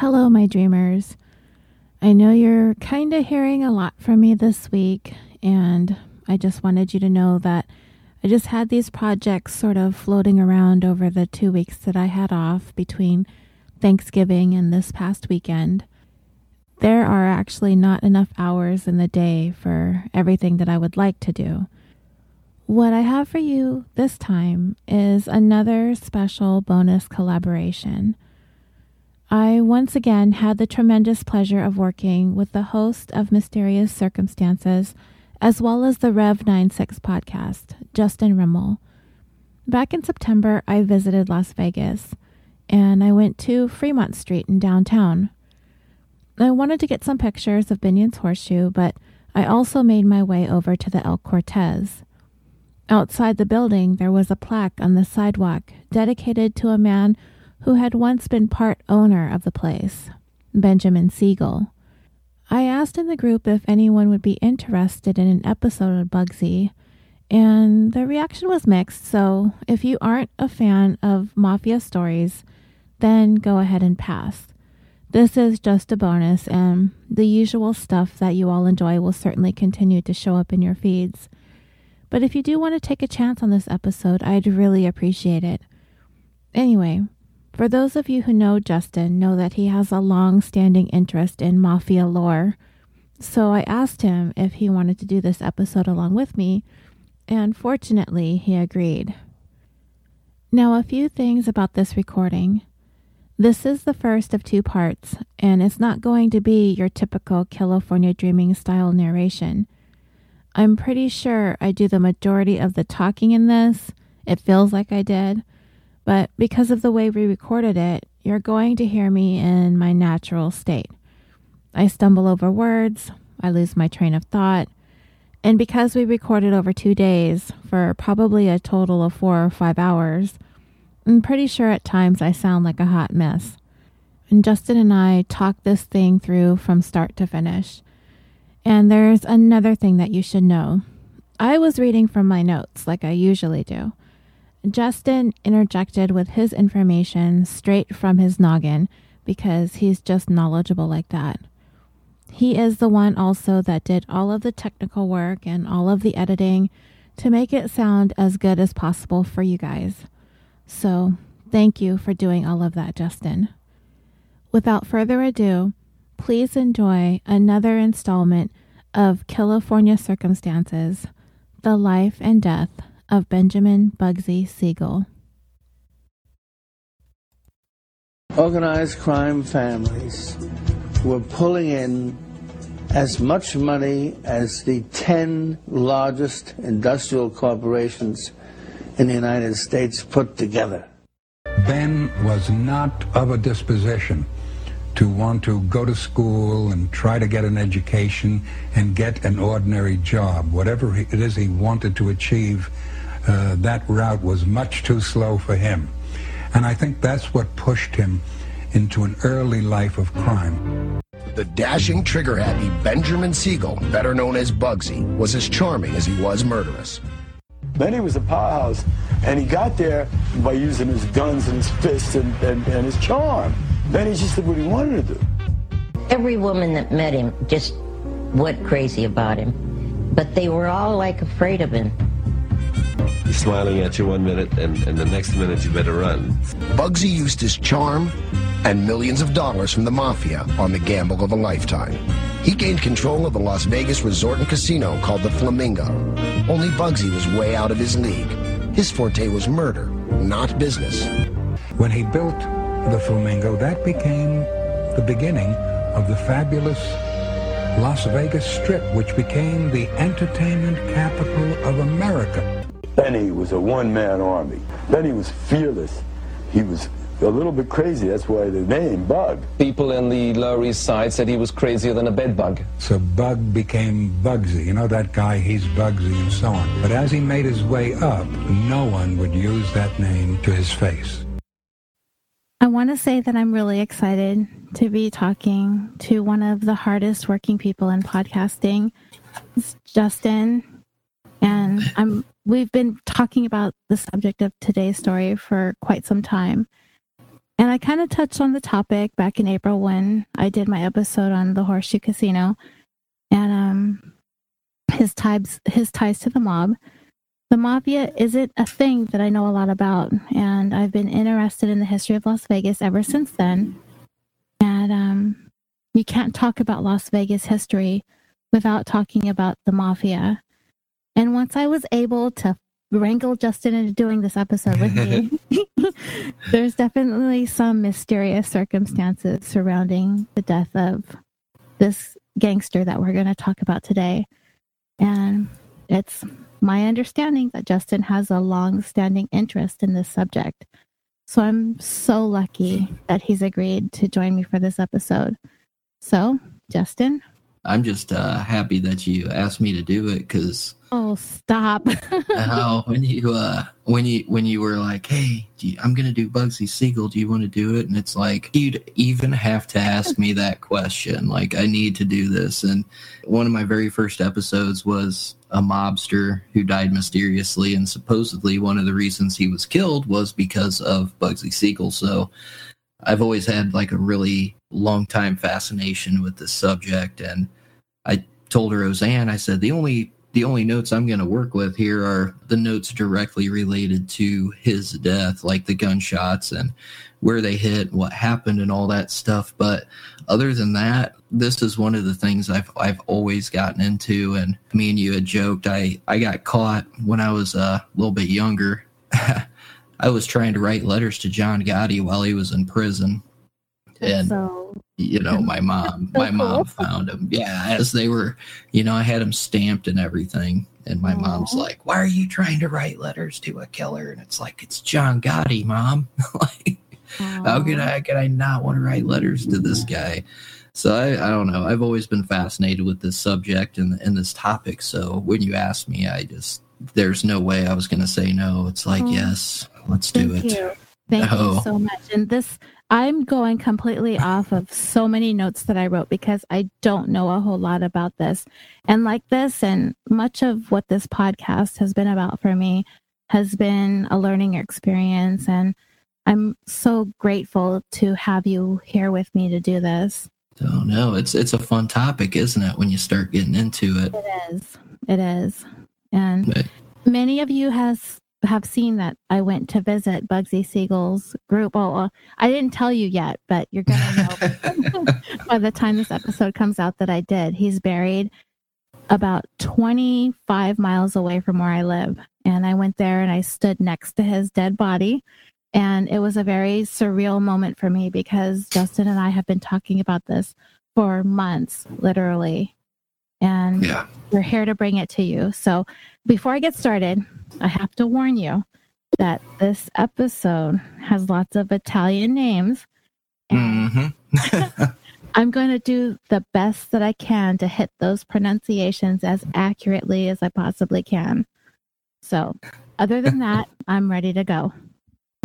Hello, my dreamers. I know you're kind of hearing a lot from me this week, and I just wanted you to know that I just had these projects sort of floating around over the two weeks that I had off between Thanksgiving and this past weekend. There are actually not enough hours in the day for everything that I would like to do. What I have for you this time is another special bonus collaboration. I once again had the tremendous pleasure of working with the host of Mysterious Circumstances, as well as the Rev 96 podcast, Justin Rimmel. Back in September, I visited Las Vegas and I went to Fremont Street in downtown. I wanted to get some pictures of Binion's Horseshoe, but I also made my way over to the El Cortez. Outside the building, there was a plaque on the sidewalk dedicated to a man who had once been part owner of the place, Benjamin Siegel. I asked in the group if anyone would be interested in an episode of Bugsy, and the reaction was mixed. So if you aren't a fan of mafia stories, then go ahead and pass. This is just a bonus, and the usual stuff that you all enjoy will certainly continue to show up in your feeds. But if you do want to take a chance on this episode, I'd really appreciate it. Anyway, for those of you who know Justin, know that he has a long standing interest in mafia lore. So I asked him if he wanted to do this episode along with me, and fortunately, he agreed. Now, a few things about this recording. This is the first of two parts, and it's not going to be your typical California Dreaming style narration. I'm pretty sure I do the majority of the talking in this. It feels like I did. But because of the way we recorded it, you're going to hear me in my natural state. I stumble over words, I lose my train of thought, and because we recorded over two days for probably a total of four or five hours, I'm pretty sure at times I sound like a hot mess. And Justin and I talked this thing through from start to finish. And there's another thing that you should know. I was reading from my notes like I usually do. Justin interjected with his information straight from his noggin because he's just knowledgeable like that. He is the one also that did all of the technical work and all of the editing to make it sound as good as possible for you guys. So, thank you for doing all of that, Justin. Without further ado, please enjoy another installment of California Circumstances The Life and Death of Benjamin Bugsy Siegel. Organized crime families were pulling in as much money as the 10 largest industrial corporations in the United States put together. Ben was not of a disposition to want to go to school and try to get an education and get an ordinary job. Whatever it is he wanted to achieve, uh, that route was much too slow for him. And I think that's what pushed him into an early life of crime. The dashing, trigger happy Benjamin Siegel, better known as Bugsy, was as charming as he was murderous. Benny was a powerhouse, and he got there by using his guns and his fists and, and, and his charm. Benny just did what he wanted to do. Every woman that met him just went crazy about him, but they were all like afraid of him. He's smiling at you one minute, and, and the next minute you better run. Bugsy used his charm and millions of dollars from the mafia on the gamble of a lifetime. He gained control of a Las Vegas resort and casino called the Flamingo. Only Bugsy was way out of his league. His forte was murder, not business. When he built the Flamingo, that became the beginning of the fabulous Las Vegas Strip, which became the entertainment capital of America. Benny was a one-man army. Benny was fearless. He was a little bit crazy. That's why the name Bug. People in the Lower East Side said he was crazier than a bedbug. So Bug became Bugsy. You know that guy, he's Bugsy and so on. But as he made his way up, no one would use that name to his face. I want to say that I'm really excited to be talking to one of the hardest working people in podcasting, it's Justin. And I'm we've been talking about the subject of today's story for quite some time. And I kind of touched on the topic back in April when I did my episode on the Horseshoe Casino and um, his ties his ties to the mob. The mafia isn't a thing that I know a lot about, and I've been interested in the history of Las Vegas ever since then. And um, you can't talk about Las Vegas history without talking about the mafia. And once I was able to wrangle Justin into doing this episode with me, there's definitely some mysterious circumstances surrounding the death of this gangster that we're going to talk about today. And it's my understanding that Justin has a long standing interest in this subject. So I'm so lucky that he's agreed to join me for this episode. So, Justin, I'm just uh, happy that you asked me to do it because oh, stop! how when you uh, when you when you were like, "Hey, you, I'm gonna do Bugsy Siegel. Do you want to do it?" and it's like you'd even have to ask me that question. Like, I need to do this. And one of my very first episodes was a mobster who died mysteriously, and supposedly one of the reasons he was killed was because of Bugsy Siegel. So I've always had like a really long time fascination with this subject and I told Roseanne, I said the only the only notes I'm going to work with here are the notes directly related to his death, like the gunshots and where they hit, what happened, and all that stuff. But other than that, this is one of the things I've I've always gotten into. And me and you had joked I I got caught when I was uh, a little bit younger. I was trying to write letters to John Gotti while he was in prison, and so you know my mom So my mom found him yeah as they were you know i had them stamped and everything. And my mom's like why are you trying to write letters to a killer? And it's like it's john gotti mom. Like how could i could i not want to write letters to this guy? So I, I don't know. I've always been fascinated with this subject and, and this topic. So when you asked me i just there's no way i was going to say no. It's like yes let's do Thank it. you. Thank Oh. you so much. And this, I'm going completely off of so many notes that I wrote because I don't know a whole lot about this. And like this, and much of what this podcast has been about for me has been a learning experience. And I'm so grateful to have you here with me to do this. Oh no, it's it's a fun topic, isn't it? When you start getting into it. It is. It is. And But- many of you has have seen that I went to visit Bugsy Siegel's group. Oh, uh, I didn't tell you yet, but you're gonna know by the time this episode comes out that I did. He's buried about 25 miles away from where I live, and I went there and I stood next to his dead body. And it was a very surreal moment for me because Justin and I have been talking about this for months, literally. And yeah. we're here to bring it to you. So before I get started, I have to warn you that this episode has lots of Italian names. And hmm I'm going to do the best that I can to hit those pronunciations as accurately as I possibly can. So, other than that, I'm ready to go.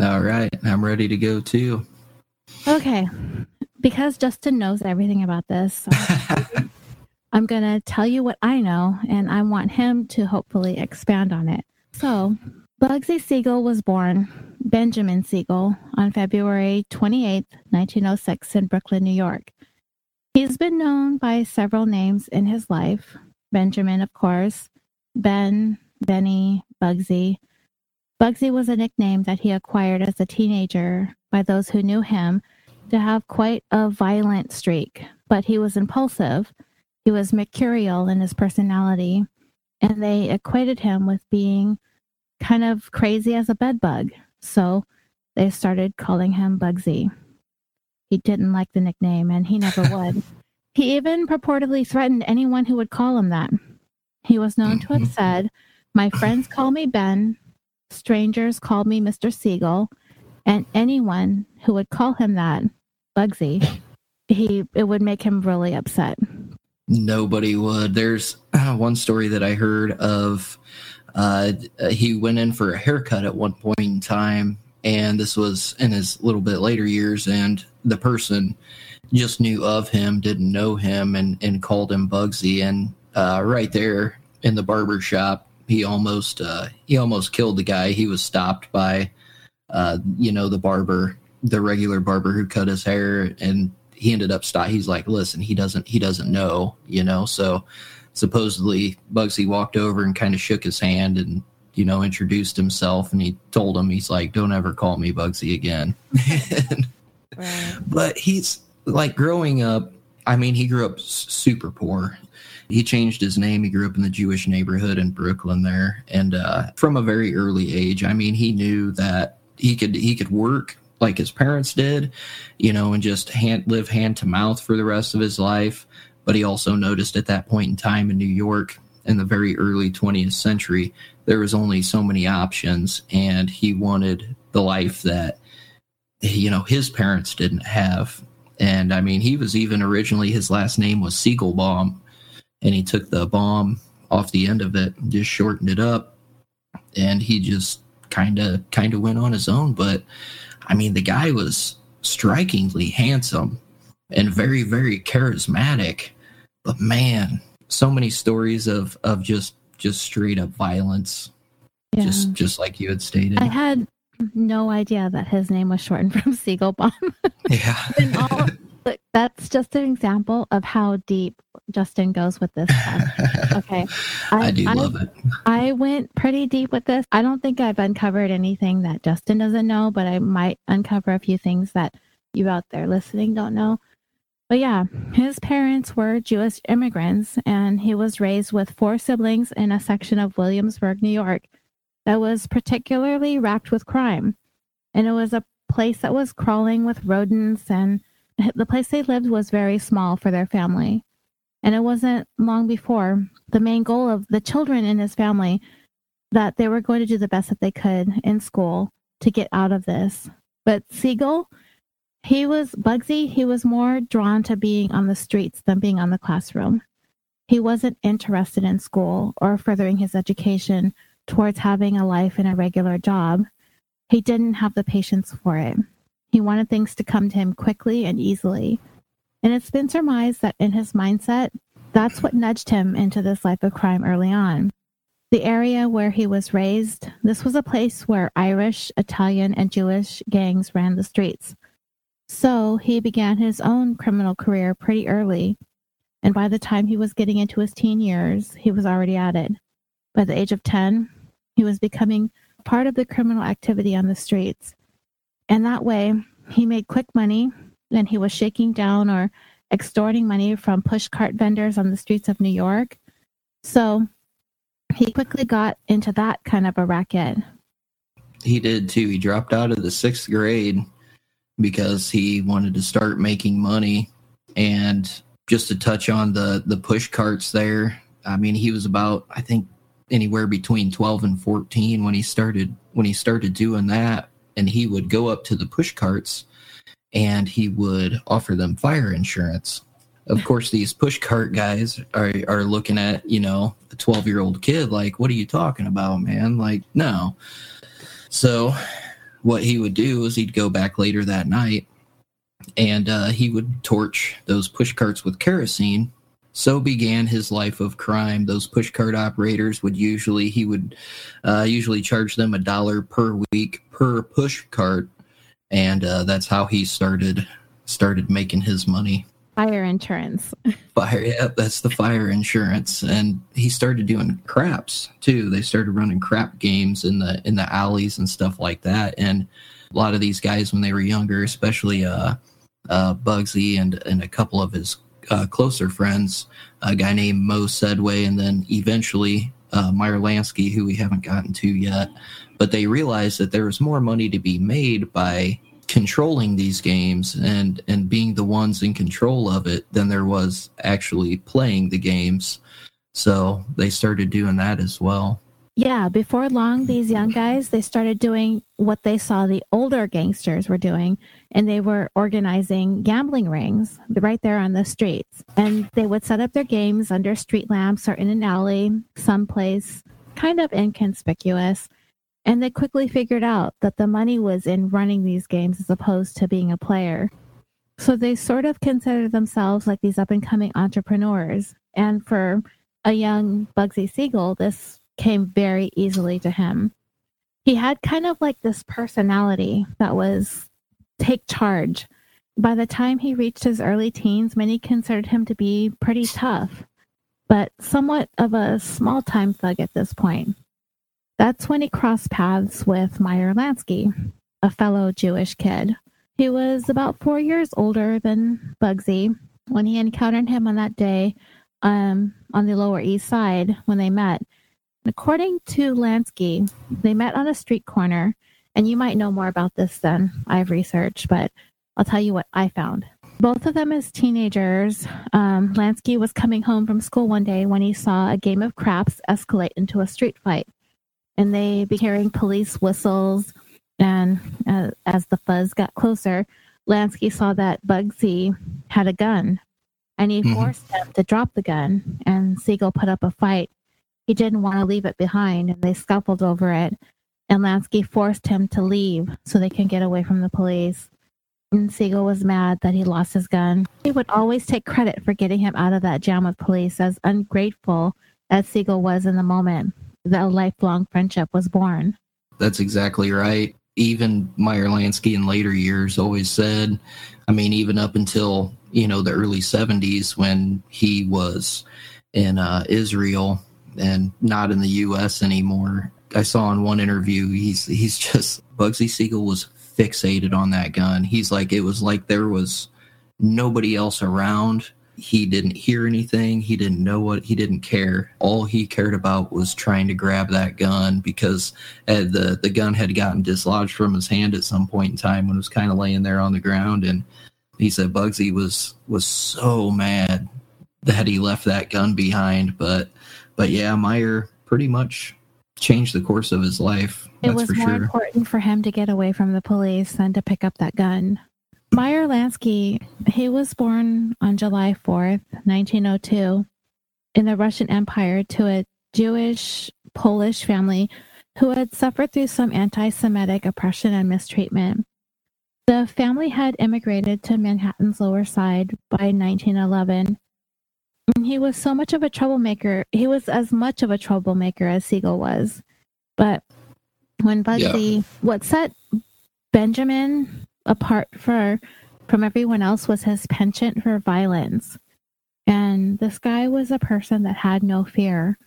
All right, I'm ready to go too. Okay. Because Justin knows everything about this, I'm going to tell you what I know, and I want him to hopefully expand on it. So, Bugsy Siegel was born Benjamin Siegel on February 28, 1906, in Brooklyn, New York. He's been known by several names in his life Benjamin, of course, Ben, Benny, Bugsy. Bugsy was a nickname that he acquired as a teenager by those who knew him to have quite a violent streak, but he was impulsive. He was mercurial in his personality, and they equated him with being kind of crazy as a bedbug. So they started calling him Bugsy. He didn't like the nickname, and he never would. He even purportedly threatened anyone who would call him that. He was known to have said, My friends call me Ben, strangers call me Mr. Siegel, and anyone who would call him that, Bugsy, he it would make him really upset. Nobody would. There's uh, one story that I heard of. Uh, he went in for a haircut at one point in time, and this was in his little bit later years, and the person just knew of him, didn't know him, and and called him Bugsy. And uh, right there in the barber shop, he almost uh, he almost killed the guy. He was stopped by uh, you know the barber the regular barber who cut his hair, and he ended up stop. He's like, listen, he doesn't he doesn't know, you know. So supposedly Bugsy walked over and kind of shook his hand and you know introduced himself, and he told him he's like, don't ever call me Bugsy again. right. But he's like growing up. I mean, he grew up super poor he changed his name. He grew up in the Jewish neighborhood in Brooklyn there, and uh, from a very early age, I mean, he knew that he could he could work like his parents did, you know, and just hand, live hand to mouth for the rest of his life. But he also noticed at that point in time in New York in the very early 20th century, there was only so many options, and he wanted the life that you know his parents didn't have. And I mean, he was even originally his last name was Siegelbaum, and he took the bomb off the end of it just shortened it up and he just kind of kind of went on his own but i mean the guy was strikingly handsome and very very charismatic but man so many stories of of just just straight up violence yeah. just just like you had stated i had no idea that his name was shortened from Siegelbaum. yeah all, that's just an example of how deep Justin goes with this stuff. Okay. I, I do I, love it. I went pretty deep with this. I don't think I've uncovered anything that Justin doesn't know, but I might uncover a few things that you out there listening don't know. But yeah, his parents were Jewish immigrants, and he was raised with four siblings in a section of Williamsburg, New York, that was particularly racked with crime. And it was a place that was crawling with rodents and the place they lived was very small for their family. And it wasn't long before the main goal of the children in his family that they were going to do the best that they could in school to get out of this. But Siegel, he was Bugsy, he was more drawn to being on the streets than being on the classroom. He wasn't interested in school or furthering his education towards having a life in a regular job. He didn't have the patience for it. He wanted things to come to him quickly and easily. And it's been surmised that in his mindset, that's what nudged him into this life of crime early on. The area where he was raised, this was a place where Irish, Italian, and Jewish gangs ran the streets. So he began his own criminal career pretty early. And by the time he was getting into his teen years, he was already at it. By the age of 10, he was becoming part of the criminal activity on the streets. And that way, he made quick money and he was shaking down or extorting money from pushcart vendors on the streets of New York. So he quickly got into that kind of a racket. He did too. He dropped out of the sixth grade because he wanted to start making money. And just to touch on the the push carts there, I mean, he was about I think anywhere between 12 and 14 when he started when he started doing that and he would go up to the push carts and he would offer them fire insurance. Of course, these push cart guys are, are looking at, you know, a 12 year old kid like, what are you talking about, man? Like, no. So, what he would do is he'd go back later that night and uh, he would torch those push carts with kerosene so began his life of crime. Those pushcart operators would usually he would uh, usually charge them a dollar per week per pushcart, and uh, that's how he started started making his money. Fire insurance. Fire, yeah, that's the fire insurance, and he started doing craps too. They started running crap games in the in the alleys and stuff like that, and a lot of these guys when they were younger, especially uh, uh, Bugsy and and a couple of his uh, closer friends, a guy named Moe Sedway, and then eventually uh, Meyer Lansky, who we haven't gotten to yet. But they realized that there was more money to be made by controlling these games and and being the ones in control of it than there was actually playing the games. So they started doing that as well. Yeah, before long, these young guys they started doing what they saw the older gangsters were doing, and they were organizing gambling rings right there on the streets. And they would set up their games under street lamps or in an alley, someplace kind of inconspicuous. And they quickly figured out that the money was in running these games as opposed to being a player. So they sort of considered themselves like these up and coming entrepreneurs. And for a young Bugsy Siegel, this came very easily to him. He had kind of like this personality that was take charge. By the time he reached his early teens, many considered him to be pretty tough, but somewhat of a small time thug at this point. That's when he crossed paths with Meyer Lansky, a fellow Jewish kid. He was about four years older than Bugsy when he encountered him on that day um, on the Lower East Side when they met. According to Lansky, they met on a street corner, and you might know more about this than I've researched, but I'll tell you what I found. Both of them as teenagers, um, Lansky was coming home from school one day when he saw a game of craps escalate into a street fight. And they began hearing police whistles. And uh, as the fuzz got closer, Lansky saw that Bugsy had a gun and he mm-hmm. forced him to drop the gun. And Siegel put up a fight. He didn't want to leave it behind, and they scuffled over it. And Lansky forced him to leave so they can get away from the police. And Siegel was mad that he lost his gun. He would always take credit for getting him out of that jam with police, as ungrateful as Siegel was in the moment. That lifelong friendship was born. That's exactly right. Even Meyer Lansky in later years always said, I mean, even up until you know the early 70s when he was in uh, Israel and not in the U.S. anymore. I saw in one interview he's he's just Bugsy Siegel was fixated on that gun. He's like it was like there was nobody else around. He didn't hear anything. He didn't know what he didn't care. All he cared about was trying to grab that gun because uh, the the gun had gotten dislodged from his hand at some point in time when it was kind of laying there on the ground and he said Bugsy was was so mad that he left that gun behind. But but yeah, Meyer pretty much changed the course of his life. It was more sure. important for him to get away from the police than to pick up that gun. Meyer Lansky, he was born on July 4th, 1902, in the Russian Empire to a Jewish Polish family who had suffered through some anti Semitic oppression and mistreatment. The family had immigrated to Manhattan's Lower Side by 1911. He was so much of a troublemaker. He was as much of a troublemaker as Siegel was. But when Bugsy, yeah. what set Benjamin apart for from everyone else was his penchant for violence. And this guy was a person that had no fear.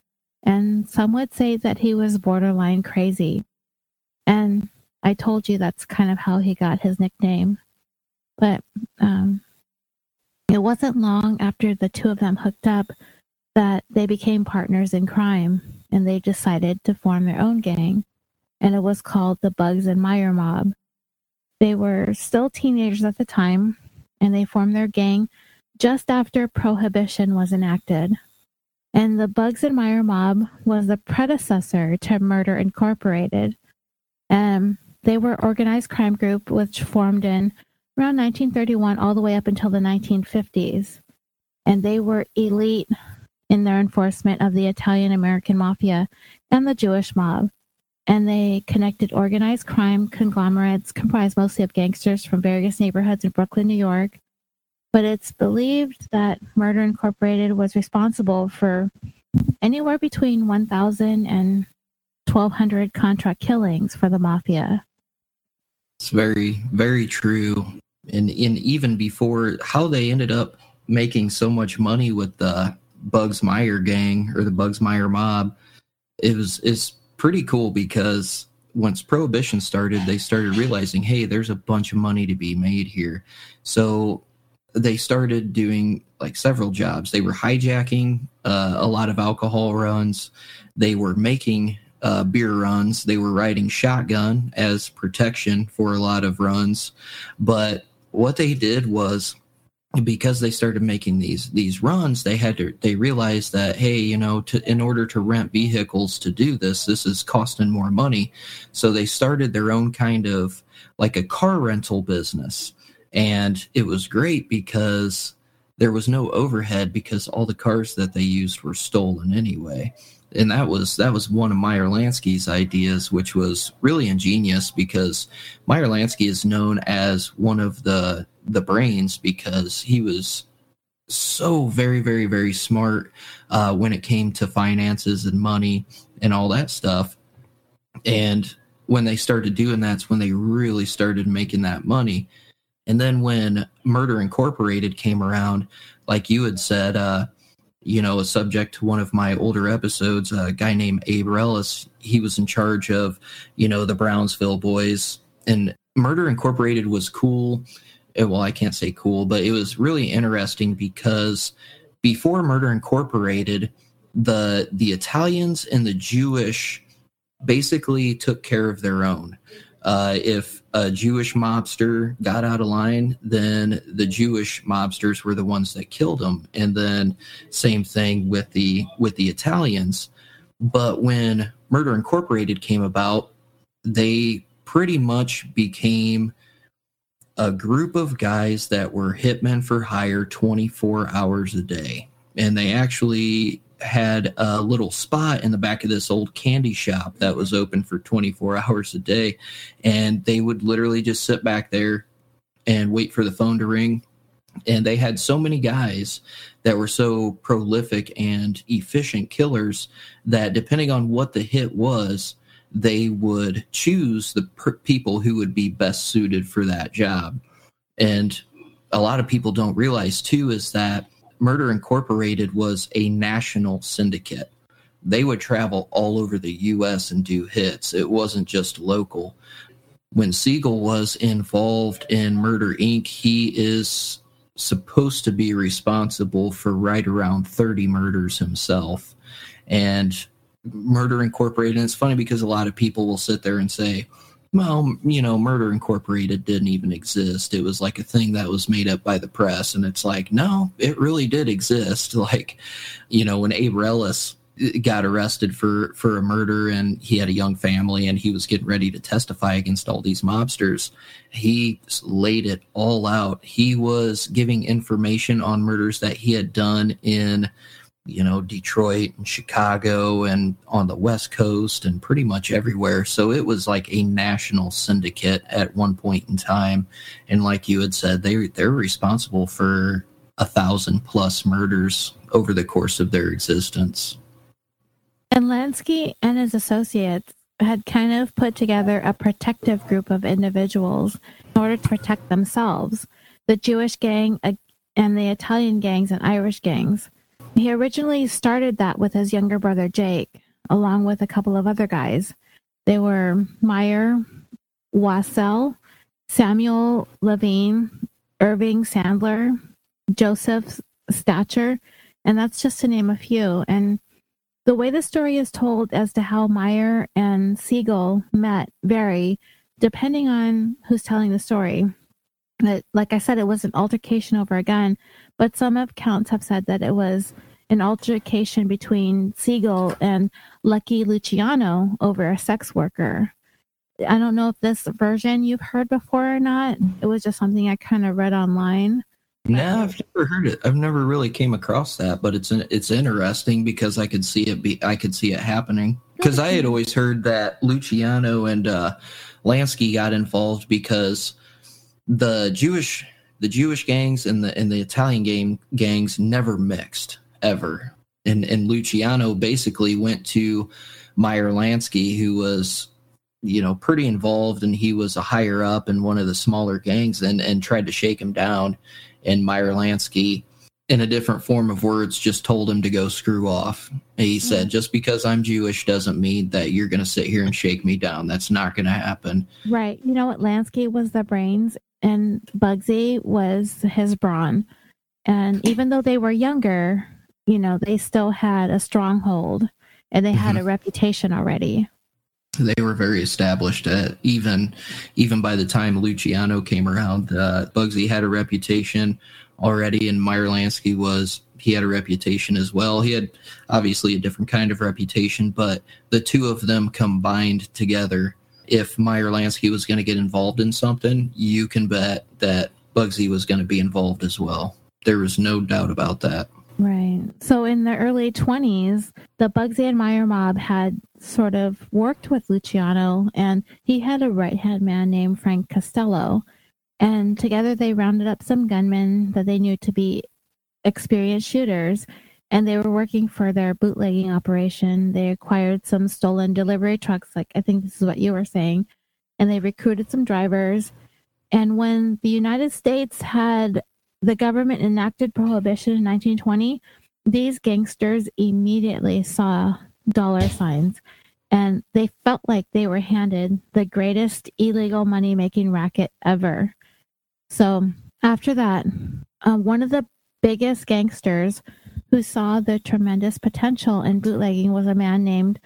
And some would say that he was borderline crazy. And I told you that's kind of how he got his nickname. But um, it wasn't long after the two of them hooked up that they became partners in crime and they decided to form their own gang. And it was called the Bugs and Meyer Mob. They were still teenagers at the time and they formed their gang just after Prohibition was enacted. And the Bugs and Meyer Mob was the predecessor to Murder Incorporated. Um, they were organized crime group which formed in around 1931 all the way up until the 1950s. And they were elite in their enforcement of the Italian American mafia and the Jewish mob. And they connected organized crime conglomerates comprised mostly of gangsters from various neighborhoods in Brooklyn, New York. But it's believed that Murder Incorporated was responsible for anywhere between 1,000 and 1,200 contract killings for the mafia. It's very, very true. And in even before how they ended up making so much money with the Bugs Meyer gang or the Bugs Meyer mob, it was is pretty cool because once prohibition started, they started realizing, hey, there's a bunch of money to be made here. So they started doing like several jobs. They were hijacking uh, a lot of alcohol runs. They were making uh, beer runs. They were riding shotgun as protection for a lot of runs. But what they did was because they started making these these runs they had to they realized that hey you know to in order to rent vehicles to do this this is costing more money. So they started their own kind of like a car rental business. And it was great because there was no overhead because all the cars that they used were stolen anyway and that was that was one of Meyer Lansky's ideas, which was really ingenious because Meyer Lansky is known as one of the the brains because he was so very very very smart uh, when it came to finances and money and all that stuff. And when they started doing that's when they really started making that money. And then when Murder Incorporated came around, like you had said, uh, you know, a subject to one of my older episodes, a guy named Abe Reles, he was in charge of, you know, the Brownsville boys. And Murder Incorporated was cool. Eh, well, I can't say cool, but it was really interesting because before Murder Incorporated, the the Italians and the Jewish basically took care of their own. Uh, if a Jewish mobster got out of line, then the Jewish mobsters were the ones that killed him, and then same thing with the with the Italians. But when Murder Incorporated came about, they pretty much became a group of guys that were hitmen for hire 24 hours a day. And they actually had a little spot in the back of this old candy shop that was open for 24 hours a day. And they would literally just sit back there and wait for the phone to ring. And they had so many guys that were so prolific and efficient killers that depending on what the hit was, they would choose the per- people who would be best suited for that job. And a lot of people don't realize too is that Murder Incorporated was a national syndicate. They would travel all over the US and do hits. It wasn't just local. When Siegel was involved in Murder Inc., he is supposed to be responsible for right around 30 murders himself. And Murder Incorporated, and it's funny because a lot of people will sit there and say, well, you know, Murder Incorporated didn't even exist. It was like a thing that was made up by the press. And it's like, no, it really did exist. Like, you know, when Abe Reles uh, got arrested for for a murder and he had a young family and he was getting ready to testify against all these mobsters he laid it all out he was giving information on murders that he had done in you know, Detroit and Chicago and on the West Coast and pretty much everywhere. So it was like a national syndicate at one point in time. And like you had said, they they're responsible for a thousand plus murders over the course of their existence. And Lansky and his associates had kind of put together a protective group of individuals in order to protect themselves the Jewish gang and the Italian gangs and Irish gangs. He originally started that with his younger brother Jake, along with a couple of other guys. They were Meyer, Wassell, Samuel Levine, Irving Sandler, Joseph Stacher, and that's just to name a few. And the way the story is told as to how Meyer and Siegel met vary depending on who's telling the story. But like I said, it was an altercation over a gun, but some accounts have said that it was an altercation between Siegel and Lucky Luciano over a sex worker. I don't know if this version you've heard before or not. It was just something I kind of read online. No, I've never heard it. I've never really came across that, but it's it's interesting because I could see it be I could see it happening. Because I had always heard that Luciano and uh, Lansky got involved because the Jewish the Jewish gangs and the and the Italian gang gangs never mixed ever. And and Luciano basically went to Meyer Lansky, who was you know pretty involved and he was a higher up in one of the smaller gangs and and tried to shake him down and Meyer Lansky in a different form of words just told him to go screw off. He mm-hmm. said just because I'm Jewish doesn't mean that you're going to sit here and shake me down. That's not going to happen. Right. You know what Lansky was the brains and Bugsy was his brawn. And even though they were younger, you know, they still had a stronghold and they mm-hmm. had a reputation already. They were very established. At even even by the time Luciano came around, uh, Bugsy had a reputation already, and Meyer Lansky was he had a reputation as well. He had obviously a different kind of reputation, but the two of them combined together if Meyer Lansky was going to get involved in something, you can bet that Bugsy was going to be involved as well. There was no doubt about that. Right. So in the early 20s, the Bugsy and Meyer mob had sort of worked with Luciano, and he had a right hand man named Frank Costello. And together they rounded up some gunmen that they knew to be experienced shooters and they were working for their bootlegging operation. They acquired some stolen delivery trucks, like I think this is what you were saying, and they recruited some drivers. And when the United States had the government enacted prohibition in 1920, these gangsters immediately saw dollar signs and they felt like they were handed the greatest illegal money making racket ever. So after that, uh, one of the biggest gangsters who saw the tremendous potential in bootlegging was a man named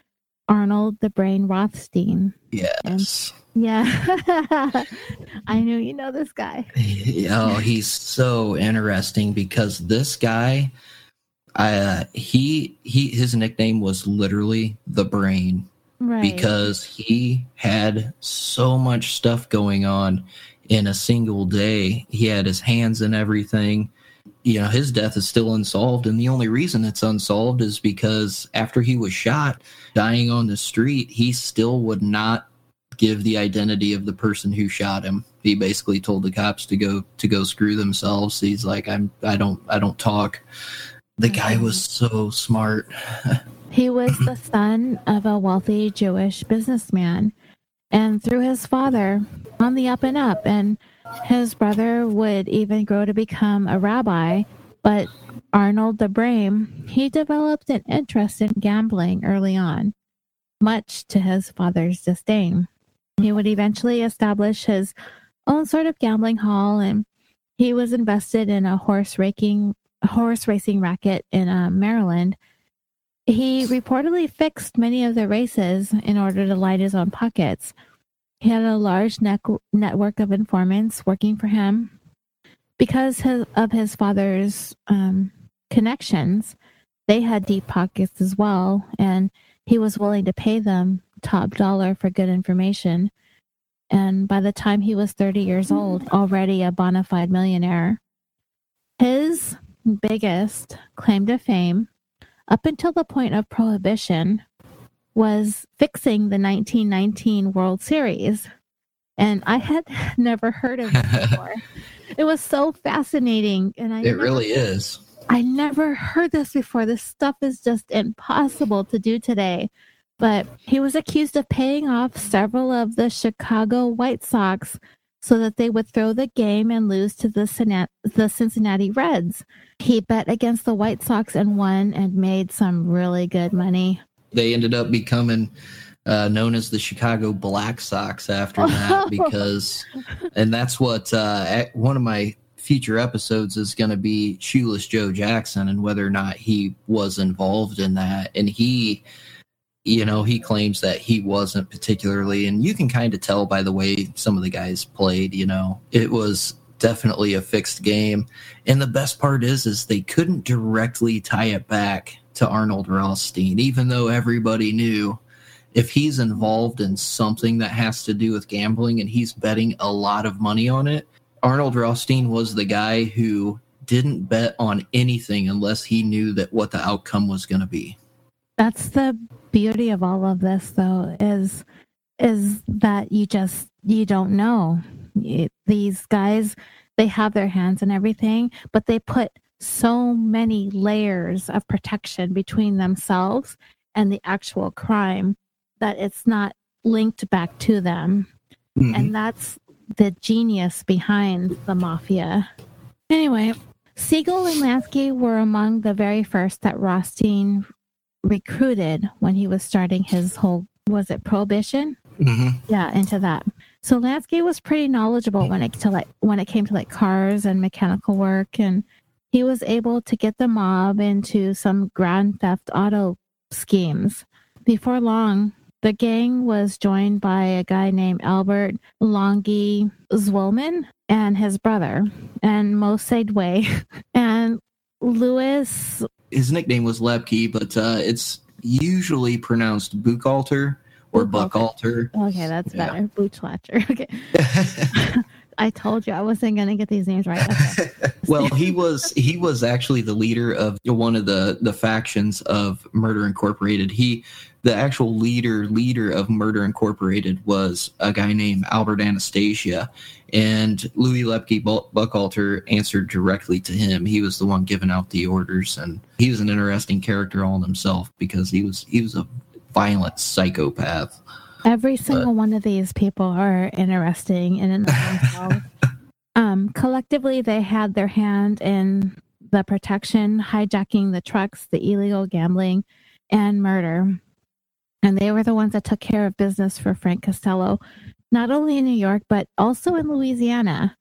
Arnold the Brain Rothstein. Yes. And, yeah. I knew you know this guy. Oh, he's so interesting because this guy uh he he his nickname was literally the brain Right. because he had so much stuff going on in a single day. He had his hands in everything. You know, his death is still unsolved. And the only reason it's unsolved is because after he was shot, dying on the street, he still would not give the identity of the person who shot him. He basically told the cops to go to go screw themselves. He's like, I'm I don't I don't talk. The guy was so smart. He was the son of a wealthy Jewish businessman, and through his father, on the up and up. And his brother would even grow to become a rabbi. But Arnold the Brain, he developed an interest in gambling early on, much to his father's disdain. He would eventually establish his own sort of gambling hall, and he was invested in a horse racing horse racing racket in uh, Maryland he reportedly fixed many of the races in order to light his own pockets. He had a large net- network of informants working for him. Because his, of his father's um, connections, they had deep pockets as well, and he was willing to pay them top dollar for good information. And by the time he was 30 years old, already a bona fide millionaire. His biggest claim to fame up until the point of prohibition was fixing the 1919 World Series. And I had never heard of it before. it was so fascinating. And I it never, really is. I never heard this before. This stuff is just impossible to do today. But he was accused of paying off several of the Chicago White Sox so that they would throw the game and lose to the, the Cincinnati Reds. He bet against the White Sox and won and made some really good money. They ended up becoming uh, known as the Chicago Black Sox after that because, and that's what uh, one of my future episodes is going to be Shoeless Joe Jackson and whether or not he was involved in that. And he, you know, he claims that he wasn't particularly, and you can kind of tell by the way some of the guys played, you know, it was definitely a fixed game. And the best part is, is they couldn't directly tie it back to Arnold Rothstein, even though everybody knew if he's involved in something that has to do with gambling and he's betting a lot of money on it. Arnold Rothstein was the guy who didn't bet on anything unless he knew that what the outcome was going to be. That's the beauty of all of this though is is that you just you don't know these guys they have their hands and everything but they put so many layers of protection between themselves and the actual crime that it's not linked back to them mm-hmm. and that's the genius behind the mafia anyway siegel and lansky were among the very first that rothstein recruited when he was starting his whole was it prohibition mm-hmm. yeah into that so Lansky was pretty knowledgeable when it to like when it came to like cars and mechanical work, and he was able to get the mob into some grand theft auto schemes. Before long, the gang was joined by a guy named Albert Longy Zwillman and his brother, and Moe Sedway, and Louis. His nickname was Lepke, but uh, it's usually pronounced Buchalter or Buchalter. Okay, that's yeah. better. Boochlatcher. Okay. I told you I wasn't going to get these names right. Okay. well, he was he was actually the leader of one of the the factions of Murder Incorporated. He the actual leader leader of Murder Incorporated was a guy named Albert Anastasia, and Louis Lepke Buchalter answered directly to him. He was the one giving out the orders, and he was an interesting character all in himself because he was he was a violent psychopath. Every single one of these people are interesting in and of themselves. um, collectively, they had their hand in the protection, hijacking the trucks, the illegal gambling, and murder. And they were the ones that took care of business for Frank Costello, not only in New York, but also in Louisiana.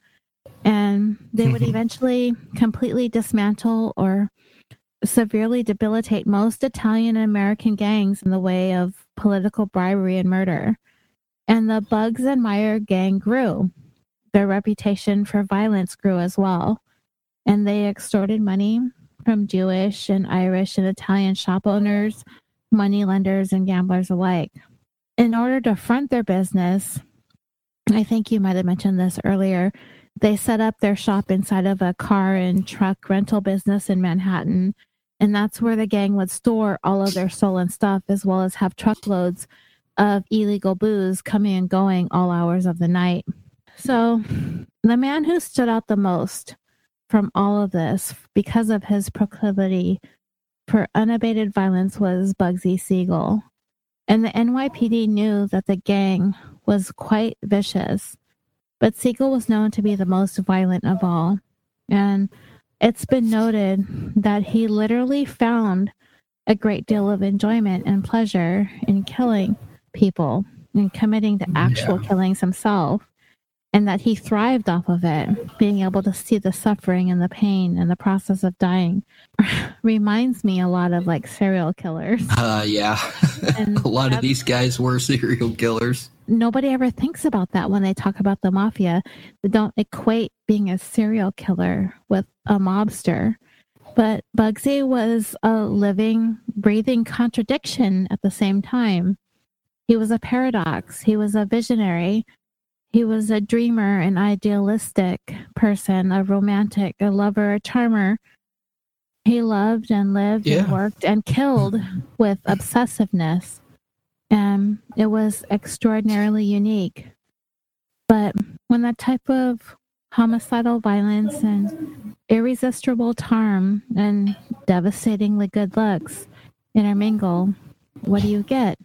And they would eventually completely dismantle or severely debilitate most Italian and American gangs in the way of political bribery and murder. And the Bugs and Meyer gang grew. Their reputation for violence grew as well. And they extorted money from Jewish and Irish and Italian shop owners, money lenders, and gamblers alike. In order to front their business, I think you might have mentioned this earlier, they set up their shop inside of a car and truck rental business in Manhattan. And that's where the gang would store all of their stolen stuff, as well as have truckloads of illegal booze coming and going all hours of the night. So, the man who stood out the most from all of this because of his proclivity for unabated violence was Bugsy Siegel. And the NYPD knew that the gang was quite vicious, but Siegel was known to be the most violent of all. And it's been noted that he literally found a great deal of enjoyment and pleasure in killing people and committing the actual yeah. killings himself and that he thrived off of it, being able to see the suffering and the pain and the process of dying reminds me a lot of like serial killers. Uh, yeah. a lot of these guys were serial killers. Nobody ever thinks about that when they talk about the mafia. They don't equate being a serial killer with a mobster. But Bugsy was a living, breathing contradiction at the same time. He was a paradox. He was a visionary he was a dreamer, an idealistic person, a romantic, a lover, a charmer. He loved and lived yeah. and worked and killed with obsessiveness. And it was extraordinarily unique. But when that type of homicidal violence and irresistible charm and devastatingly good looks intermingle, what do you get?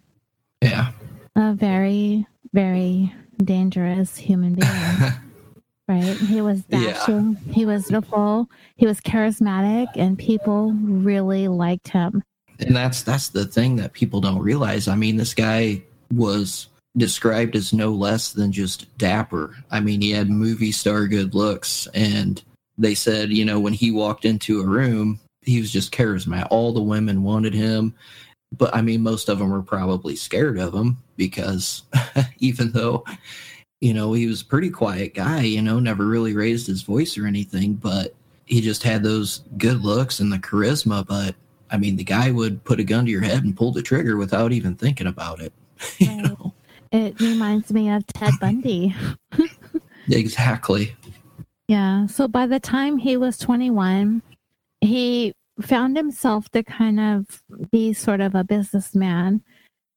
Yeah. A very, very dangerous human being. right? He was dashing, yeah. he was beautiful, he was charismatic, and people really liked him. And that's that's the thing that people don't realize. I mean, this guy was described as no less than just dapper. I mean, he had movie star good looks, and they said, you know, when he walked into a room, he was just charismatic. All the women wanted him but I mean, most of them were probably scared of him because even though, you know, he was a pretty quiet guy, you know, never really raised his voice or anything, but he just had those good looks and the charisma. But I mean, the guy would put a gun to your head and pull the trigger without even thinking about it. you right. know? It reminds me of Ted Bundy. exactly. Yeah. So by the time he was 21, he found himself to kind of be sort of a businessman,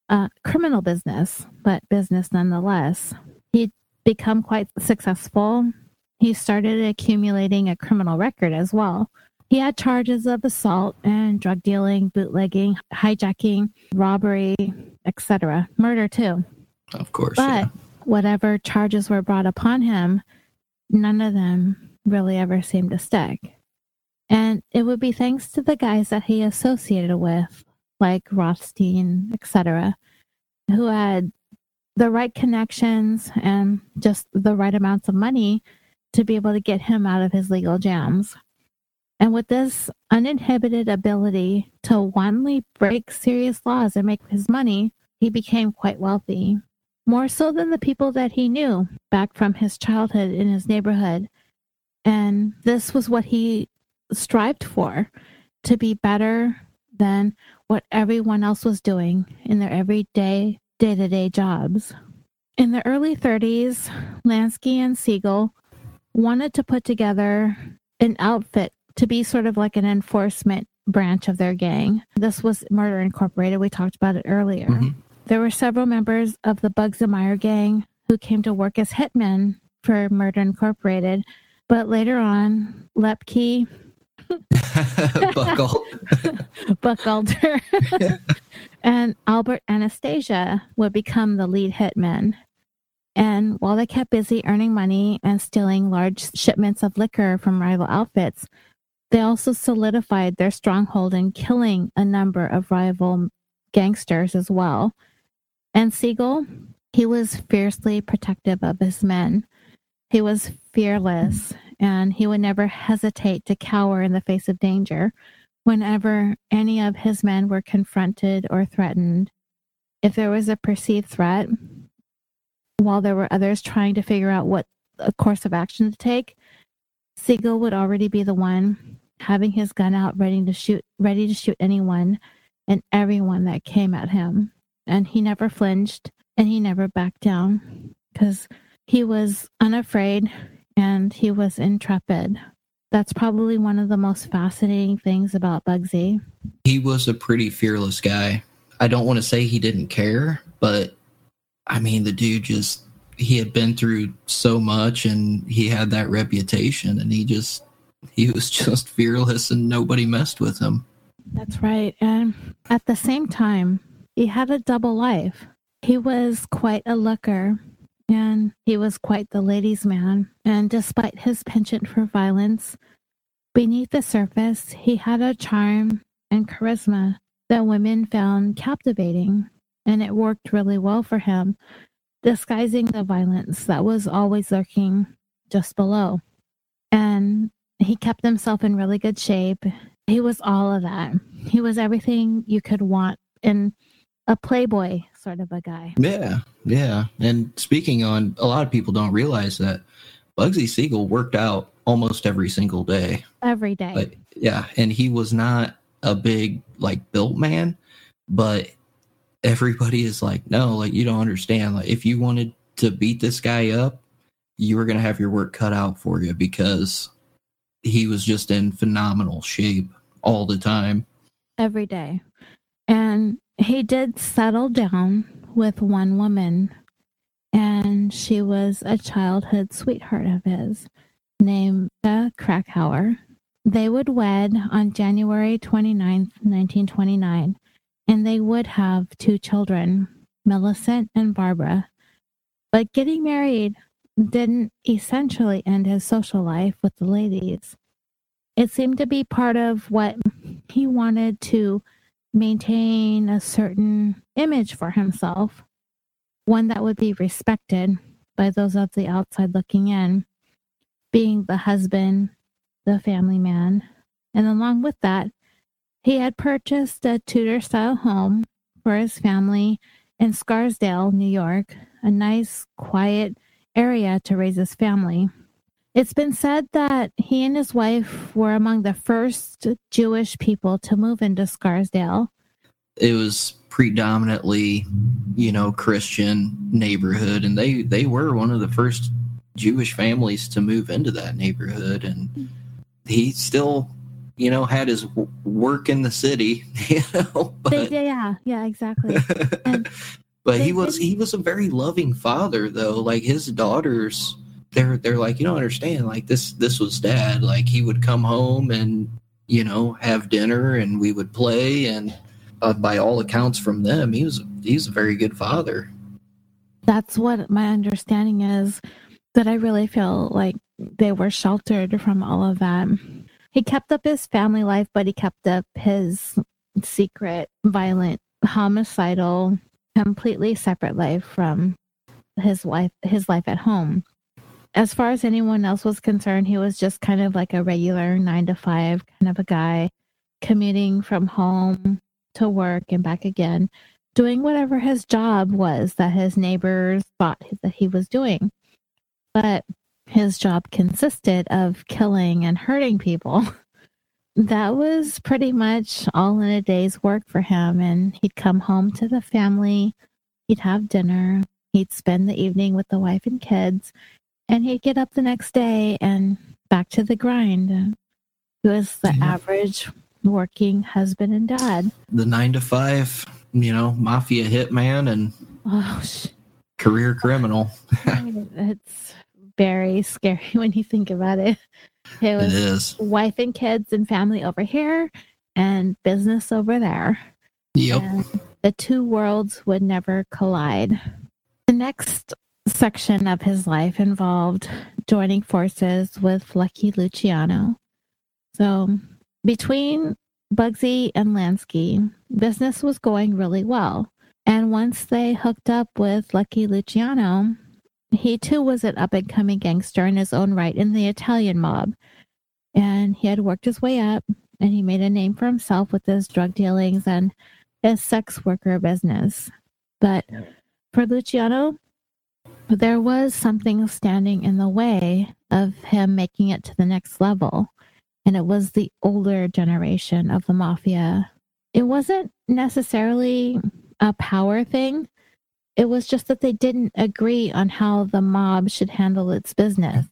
uh, criminal business, but business nonetheless. He'd become quite successful. He started accumulating a criminal record as well. He had charges of assault and drug dealing, bootlegging, hijacking, robbery, etc., murder too. Of course. But yeah. whatever charges were brought upon him, none of them really ever seemed to stick. And it would be thanks to the guys that he associated with, like Rothstein, etc., who had the right connections and just the right amounts of money to be able to get him out of his legal jams. And with this uninhibited ability to wantonly break serious laws and make his money, he became quite wealthy. More so than the people that he knew back from his childhood in his neighborhood. And this was what he strived for to be better than what everyone else was doing in their everyday, day to day jobs. In the early 30s, Lansky and Siegel wanted to put together an outfit to be sort of like an enforcement branch of their gang. This was Murder Incorporated. We talked about it earlier. Mm-hmm. There were several members of the Bugs and Meyer gang who came to work as hitmen for Murder Incorporated. But later on, Lepke Buckle. Buchalter And Albert Anastasia would become the lead hitman. And while they kept busy earning money and stealing large shipments of liquor from rival outfits, they also solidified their stronghold in killing a number of rival gangsters as well. And Siegel, he was fiercely protective of his men. He was fearless and he would never hesitate to cower in the face of danger whenever any of his men were confronted or threatened. If there was a perceived threat, while there were others trying to figure out what course of action to take, Siegel would already be the one having his gun out ready to shoot ready to shoot anyone and everyone that came at him. And he never flinched and he never backed down because he was unafraid and he was intrepid. That's probably one of the most fascinating things about Bugsy. He was a pretty fearless guy. I don't want to say he didn't care, but I mean, the dude just, he had been through so much and he had that reputation and he just, he was just fearless and nobody messed with him. That's right. And at the same time, he had a double life. He was quite a looker and he was quite the ladies' man. And despite his penchant for violence, beneath the surface, he had a charm and charisma that women found captivating, and it worked really well for him, disguising the violence that was always lurking just below. And he kept himself in really good shape. He was all of that. He was everything you could want in a playboy sort of a guy. Yeah, yeah. And speaking on, a lot of people don't realize that Bugsy Siegel worked out almost every single day. Every day. But yeah, and he was not a big like built man, but everybody is like, no, like you don't understand. Like if you wanted to beat this guy up, you were gonna have your work cut out for you because he was just in phenomenal shape all the time. Every day. And he did settle down with one woman, and she was a childhood sweetheart of his named uh, Krakower. They would wed on January 29th, 1929, and they would have two children, Millicent and Barbara. But getting married didn't essentially end his social life with the ladies. It seemed to be part of what he wanted to maintain a certain image for himself, one that would be respected by those of the outside looking in, being the husband, the family man. And along with that, he had purchased a Tudor style home for his family in Scarsdale, New York, a nice, quiet area to raise his family. It's been said that he and his wife were among the first Jewish people to move into Scarsdale. It was predominantly, you know, Christian neighborhood, and they they were one of the first Jewish families to move into that neighborhood, and he still, you know, had his w- work in the city, you know. But, they, yeah, yeah, exactly. but he was he was a very loving father, though. Like his daughters they're they're like you don't understand like this this was dad like he would come home and you know have dinner and we would play and uh, by all accounts from them he was he's a very good father. That's what my understanding is that i really feel like they were sheltered from all of that. He kept up his family life but he kept up his secret violent homicidal completely separate life from his wife his life at home as far as anyone else was concerned, he was just kind of like a regular nine to five kind of a guy, commuting from home to work and back again, doing whatever his job was that his neighbors thought that he was doing. But his job consisted of killing and hurting people. that was pretty much all in a day's work for him. And he'd come home to the family, he'd have dinner, he'd spend the evening with the wife and kids and he'd get up the next day and back to the grind. He was the yeah. average working husband and dad. The nine to five, you know, mafia hitman and oh, sh- career criminal. it's very scary when you think about it. It was it is. wife and kids and family over here and business over there. Yep. And the two worlds would never collide. The next section of his life involved joining forces with Lucky Luciano. So, between Bugsy and Lansky, business was going really well. And once they hooked up with Lucky Luciano, he too was an up and coming gangster in his own right in the Italian mob. And he had worked his way up and he made a name for himself with his drug dealings and his sex worker business. But for Luciano, there was something standing in the way of him making it to the next level. And it was the older generation of the mafia. It wasn't necessarily a power thing. It was just that they didn't agree on how the mob should handle its business.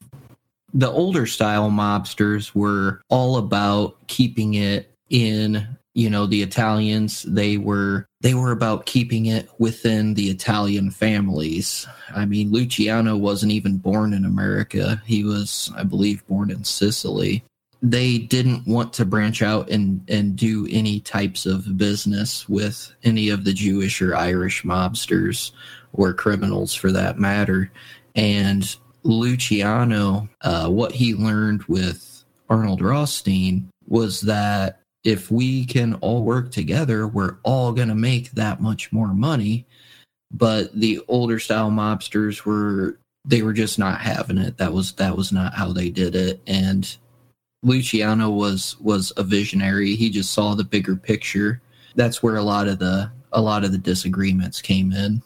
The older style mobsters were all about keeping it in you know the italians they were they were about keeping it within the italian families. I mean luciano wasn't even born in america. He was i believe born in sicily. They didn't want to branch out and and do any types of business with any of the jewish or irish mobsters or criminals for that matter. And luciano uh, what he learned with arnold rothstein was that if we can all work together, we're all going to make that much more money. But the older style mobsters were they were just not having it. That was that was not how they did it. And Luciano was was a visionary. He just saw the bigger picture. That's where a lot of the a lot of the disagreements came in.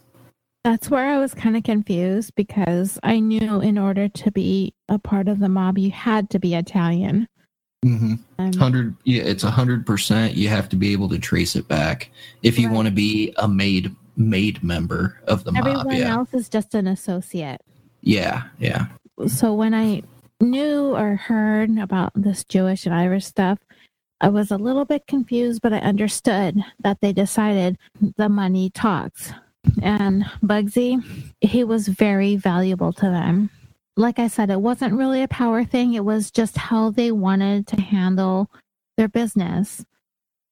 That's where I was kind of confused because I knew in order to be a part of the mob, you had to be Italian. Mm-hmm. Um, hundred, yeah, it's a hundred percent. You have to be able to trace it back if you right. want to be a made made member of the Everyone mob. Everyone yeah. else is just an associate. Yeah, yeah. So when I knew or heard about this Jewish and Irish stuff, I was a little bit confused, but I understood that they decided the money talks. And Bugsy, he was very valuable to them like I said, it wasn't really a power thing. It was just how they wanted to handle their business.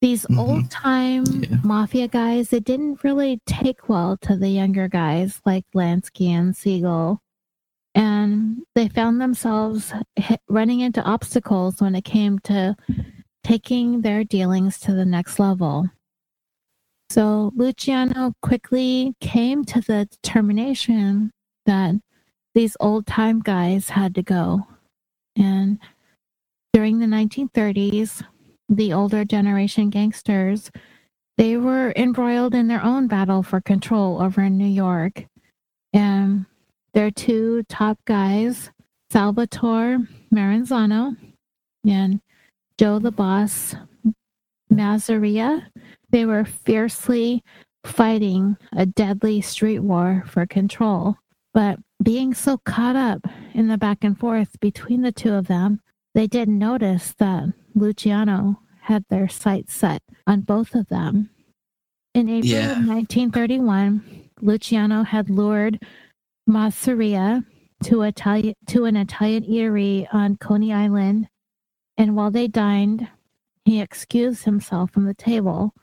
These mm-hmm. old time yeah. mafia guys, it didn't really take well to the younger guys like Lansky and Siegel. And they found themselves hit, running into obstacles when it came to taking their dealings to the next level. So Luciano quickly came to the determination that these old time guys had to go. And during the 1930s, the older generation gangsters, they were embroiled in their own battle for control over in New York. And their two top guys, Salvatore Maranzano and Joe the Boss Masseria, they were fiercely fighting a deadly street war for control. But being so caught up in the back and forth between the two of them, they didn't notice that Luciano had their sights set on both of them. In April yeah. of 1931, Luciano had lured Masseria to, Itali- to an Italian eatery on Coney Island, and while they dined, he excused himself from the table.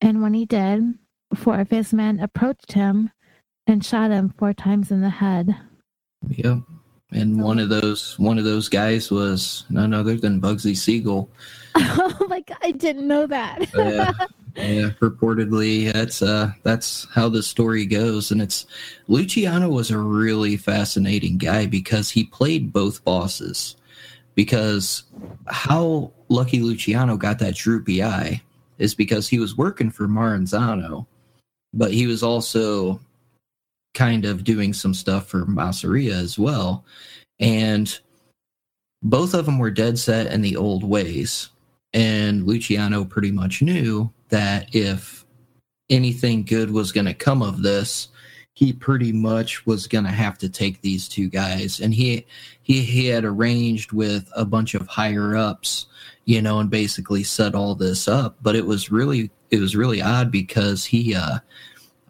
And when he did, four of his men approached him and shot him four times in the head. Yep. And one of those one of those guys was none other than Bugsy Siegel. Oh my god, I didn't know that. yeah. Yeah, purportedly that's uh that's how the story goes and it's Luciano was a really fascinating guy because he played both bosses. Because how Lucky Luciano got that droopy eye is because he was working for Maranzano, but he was also kind of doing some stuff for Masseria as well. And both of them were dead set in the old ways. And Luciano pretty much knew that if anything good was going to come of this, he pretty much was going to have to take these two guys and he he he had arranged with a bunch of higher ups you know and basically set all this up but it was really it was really odd because he uh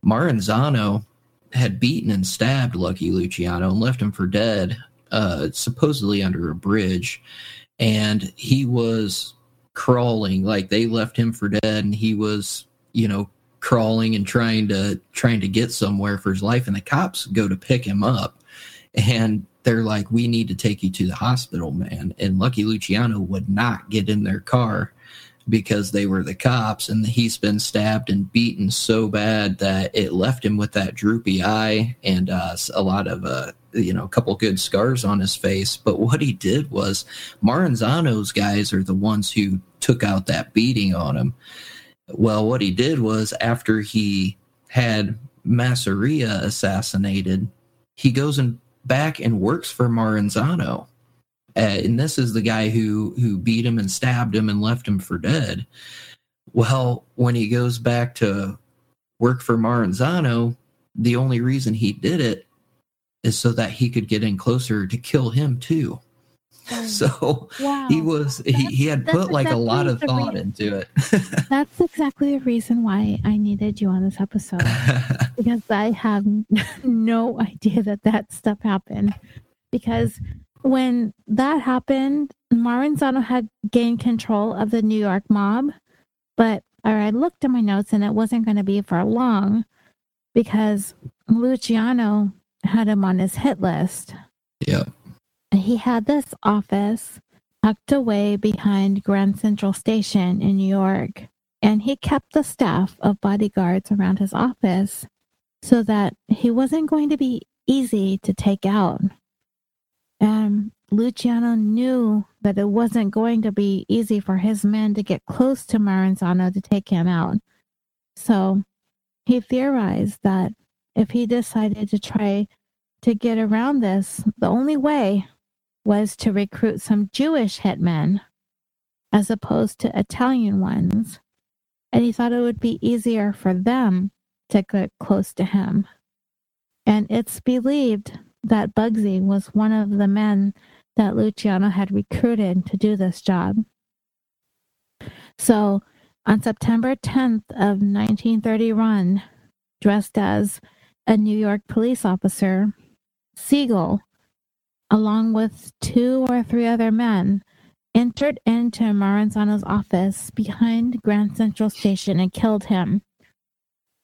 maranzano had beaten and stabbed Lucky Luciano and left him for dead, uh, supposedly under a bridge. And he was crawling, like they left him for dead, and he was, you know, crawling and trying to trying to get somewhere for his life and the cops go to pick him up and they're like we need to take you to the hospital man and lucky luciano would not get in their car because they were the cops and he's been stabbed and beaten so bad that it left him with that droopy eye and uh, a lot of uh, you know a couple good scars on his face. But what he did was maranzano's guys are the ones who took out that beating on him. Well what he did was after he had masseria assassinated he goes and back and works for maranzano uh, and this is the guy who who beat him and stabbed him and left him for dead. Well, when he goes back to work for Maranzano, the only reason he did it is so that he could get in closer to kill him too. Oh, So wow. he was he, he had put like a lot of thought reason- into it. That's exactly the reason why I needed you on this episode because I have no idea that that stuff happened. Because when that happened, Maranzano had gained control of the New York mob, but or I looked at my notes and it wasn't going to be for long because Luciano had him on his hit list. yeah. And he had this office tucked away behind Grand Central Station in New York. And he kept the staff of bodyguards around his office so that he wasn't going to be easy to take out. And Luciano knew that it wasn't going to be easy for his men to get close to Maranzano to take him out. So he theorized that if he decided to try to get around this, the only way was to recruit some Jewish hitmen as opposed to Italian ones. And he thought it would be easier for them to get close to him. And it's believed that Bugsy was one of the men that Luciano had recruited to do this job. So on September 10th of 1931, dressed as a New York police officer, Siegel, along with two or three other men, entered into Maranzano's office behind Grand Central Station and killed him.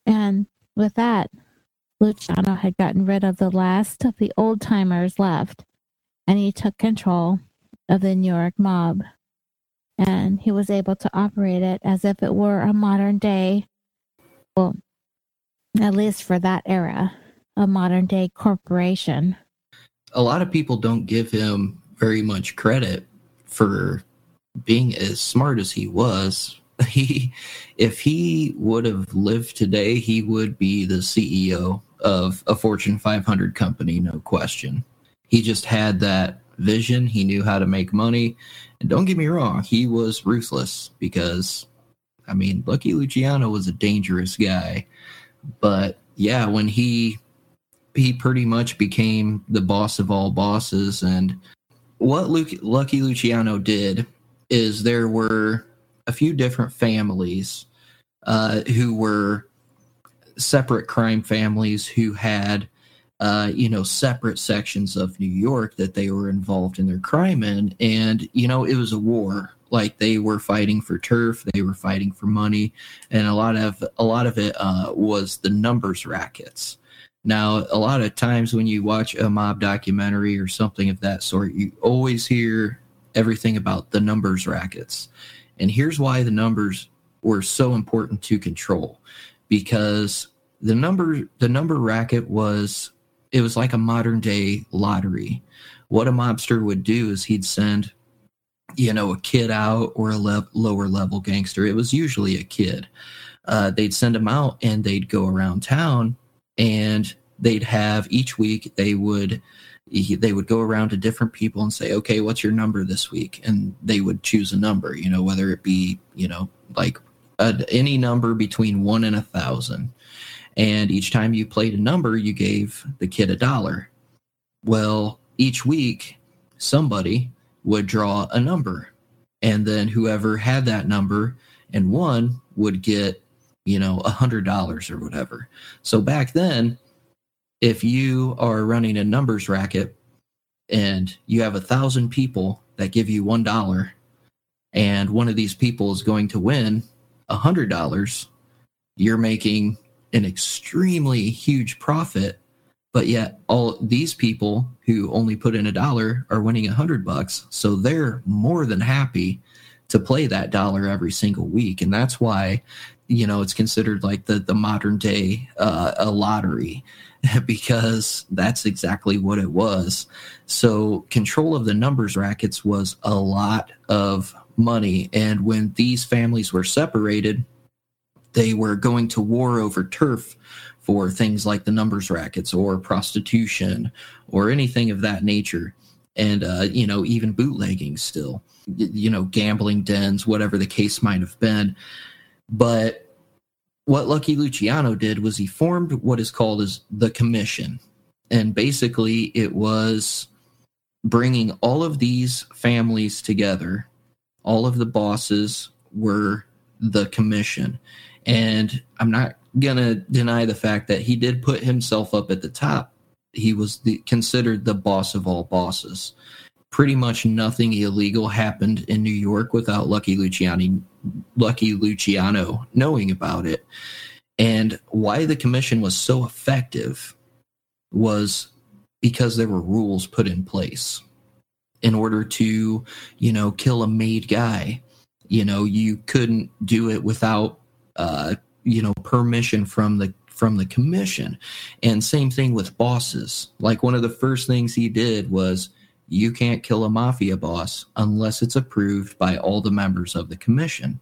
And with that, Luciano had gotten rid of the last of the old timers left, and he took control of the New York mob. And he was able to operate it as if it were a modern day, well, at least for that era, a modern day corporation. a lot of people don't give him very much credit for being as smart as he was. He, if he would have lived today, he would be the CEO of a Fortune 500 company, no question. He just had that vision. He knew how to make money. And don't get me wrong, he was ruthless because, I mean, Lucky Luciano was a dangerous guy. But yeah, when he he pretty much became the boss of all bosses. And what Luke, Lucky Luciano did is there were a few different families uh, who were separate crime families who had, uh, you know, separate sections of New York that they were involved in their crime in. And, you know, it was a war. Like they were fighting for turf, they were fighting for money, and a lot of a lot of it uh, was the numbers rackets. Now, a lot of times when you watch a mob documentary or something of that sort, you always hear everything about the numbers rackets. And here's why the numbers were so important to control because the number the number racket was it was like a modern day lottery. What a mobster would do is he'd send you know a kid out or a le- lower level gangster. It was usually a kid. Uh, they'd send him out and they'd go around town and they'd have each week they would they would go around to different people and say okay what's your number this week and they would choose a number you know whether it be you know like a, any number between one and a thousand and each time you played a number you gave the kid a dollar. Well each week somebody would draw a number. And then whoever had that number and won would get you know a hundred dollars or whatever. So back then if you are running a numbers racket and you have a thousand people that give you one dollar and one of these people is going to win a hundred dollars you're making an extremely huge profit but yet all these people who only put in a dollar are winning a hundred bucks. So they're more than happy to play that dollar every single week. And that's why you know it's considered like the the modern day uh, a lottery because that's exactly what it was. So control of the numbers rackets was a lot of money. And when these families were separated they were going to war over turf for things like the numbers rackets or prostitution or anything of that nature. And uh, you know even bootlegging still you know gambling dens whatever the case might have been. But what lucky luciano did was he formed what is called as the commission. And basically it was bringing all of these families together. All of the bosses were the commission and i'm not gonna deny the fact that he did put himself up at the top. He was the, considered the boss of all bosses. Pretty much nothing illegal happened in New York without Lucky Luciani, Lucky Luciano knowing about it. And why the commission was so effective was because there were rules put in place in order to, you know, kill a made guy. You know, you couldn't do it without uh, you know permission from the from the commission. And same thing with bosses. Like one of the first things he did was you can't kill a mafia boss unless it's approved by all the members of the commission.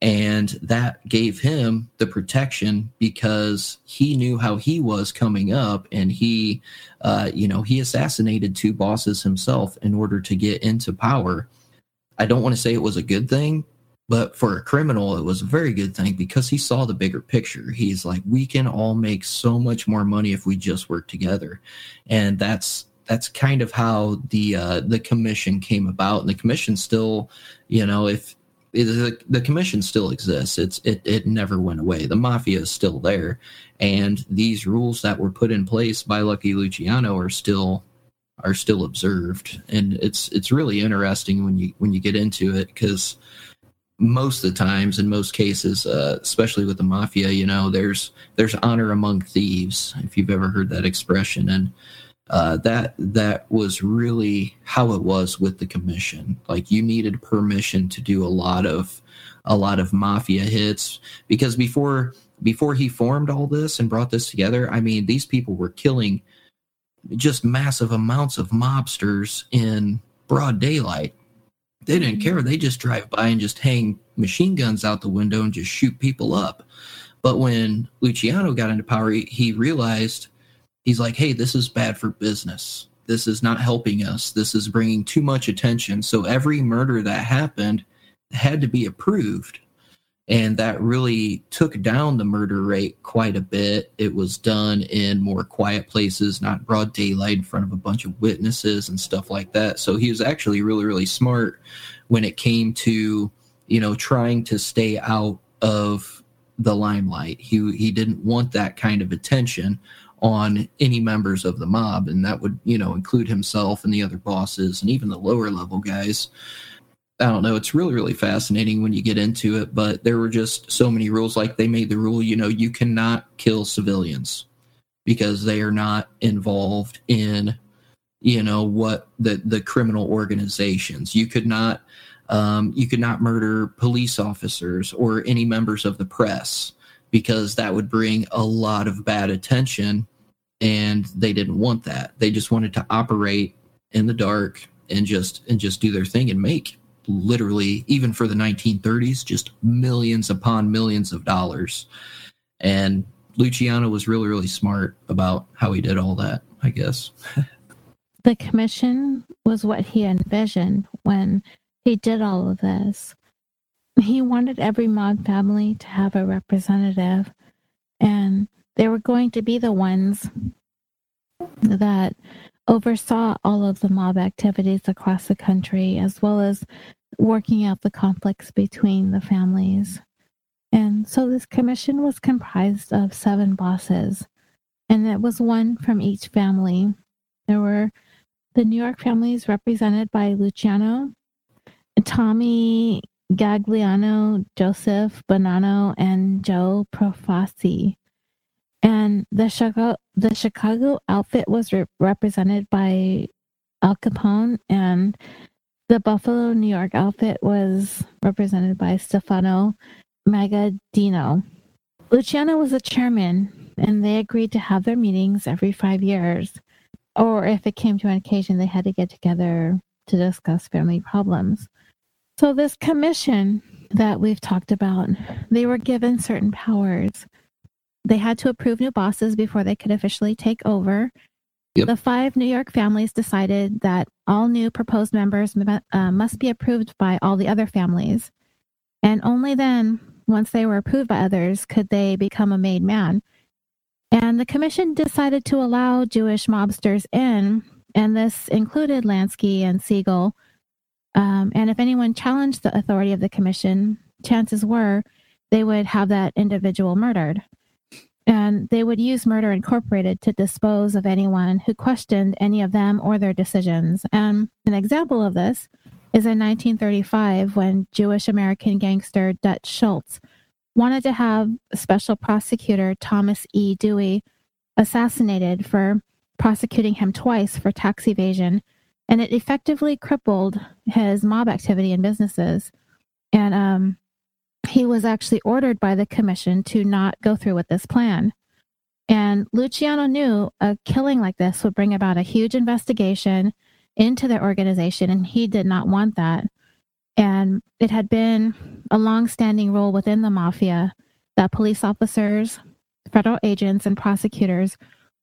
And that gave him the protection because he knew how he was coming up and he uh, you know he assassinated two bosses himself in order to get into power. I don't want to say it was a good thing but for a criminal, it was a very good thing because he saw the bigger picture. He's like, we can all make so much more money if we just work together, and that's that's kind of how the uh, the commission came about. And the commission still, you know, if the, the commission still exists, it's it it never went away. The mafia is still there, and these rules that were put in place by Lucky Luciano are still are still observed, and it's it's really interesting when you when you get into it because most of the times in most cases uh, especially with the mafia you know there's there's honor among thieves if you've ever heard that expression. And uh, that that was really how it was with the commission. Like you needed permission to do a lot of a lot of mafia hits because before before he formed all this and brought this together i mean these people were killing just massive amounts of mobsters in broad daylight they didn't mm-hmm. care. They just drive by and just hang machine guns out the window and just shoot people up. But when Luciano got into power, he, he realized he's like, hey, this is bad for business. This is not helping us. This is bringing too much attention. So every murder that happened had to be approved and that really took down the murder rate quite a bit. It was done in more quiet places, not broad daylight in front of a bunch of witnesses and stuff like that. So he was actually really, really smart when it came to, you know, trying to stay out of the limelight. He he didn't want that kind of attention on any members of the mob, and that would, you know, include himself and the other bosses and even the lower level guys. I don't know. It's really, really fascinating when you get into it, but there were just so many rules. Like they made the rule, you know, you cannot kill civilians because they are not involved in, you know, what the, the criminal organizations. You could not, um, you could not murder police officers or any members of the press because that would bring a lot of bad attention and they didn't want that. They just wanted to operate in the dark and just, and just do their thing and make literally, even for the 1930s, just millions upon millions of dollars. And Luciano was really, really smart about how he did all that, I guess. the commission was what he envisioned when he did all of this. He wanted every mob family to have a representative, and they were going to be the ones that oversaw all of the mob activities across the country, as well as working out the conflicts between the families. And so this commission was comprised of seven bosses, and it was one from each family. There were the New York families represented by Luciano, Tommy Gagliano, Joseph Bonanno, and Joe Profaci. And the Chicago, the Chicago outfit was re- represented by Al Capone, and the Buffalo, New York outfit was represented by Stefano Magaddino. Luciano was the chairman, and they agreed to have their meetings every five years. Or if it came to an occasion, they had to get together to discuss family problems. So, this commission that we've talked about, they were given certain powers. They had to approve new bosses before they could officially take over. Yep. The five New York families decided that all new proposed members uh, must be approved by all the other families. And only then, once they were approved by others, could they become a made man. And the commission decided to allow Jewish mobsters in, and this included Lansky and Siegel. Um, and if anyone challenged the authority of the commission, chances were they would have that individual murdered. And they would use Murder Incorporated to dispose of anyone who questioned any of them or their decisions. And an example of this is in 1935 when Jewish American gangster Dutch Schultz wanted to have special prosecutor Thomas E. Dewey assassinated for prosecuting him twice for tax evasion, and it effectively crippled his mob activity and businesses. And um, he was actually ordered by the commission to not go through with this plan. And Luciano knew a killing like this would bring about a huge investigation into their organization, and he did not want that. And it had been a long-standing rule within the mafia that police officers, federal agents, and prosecutors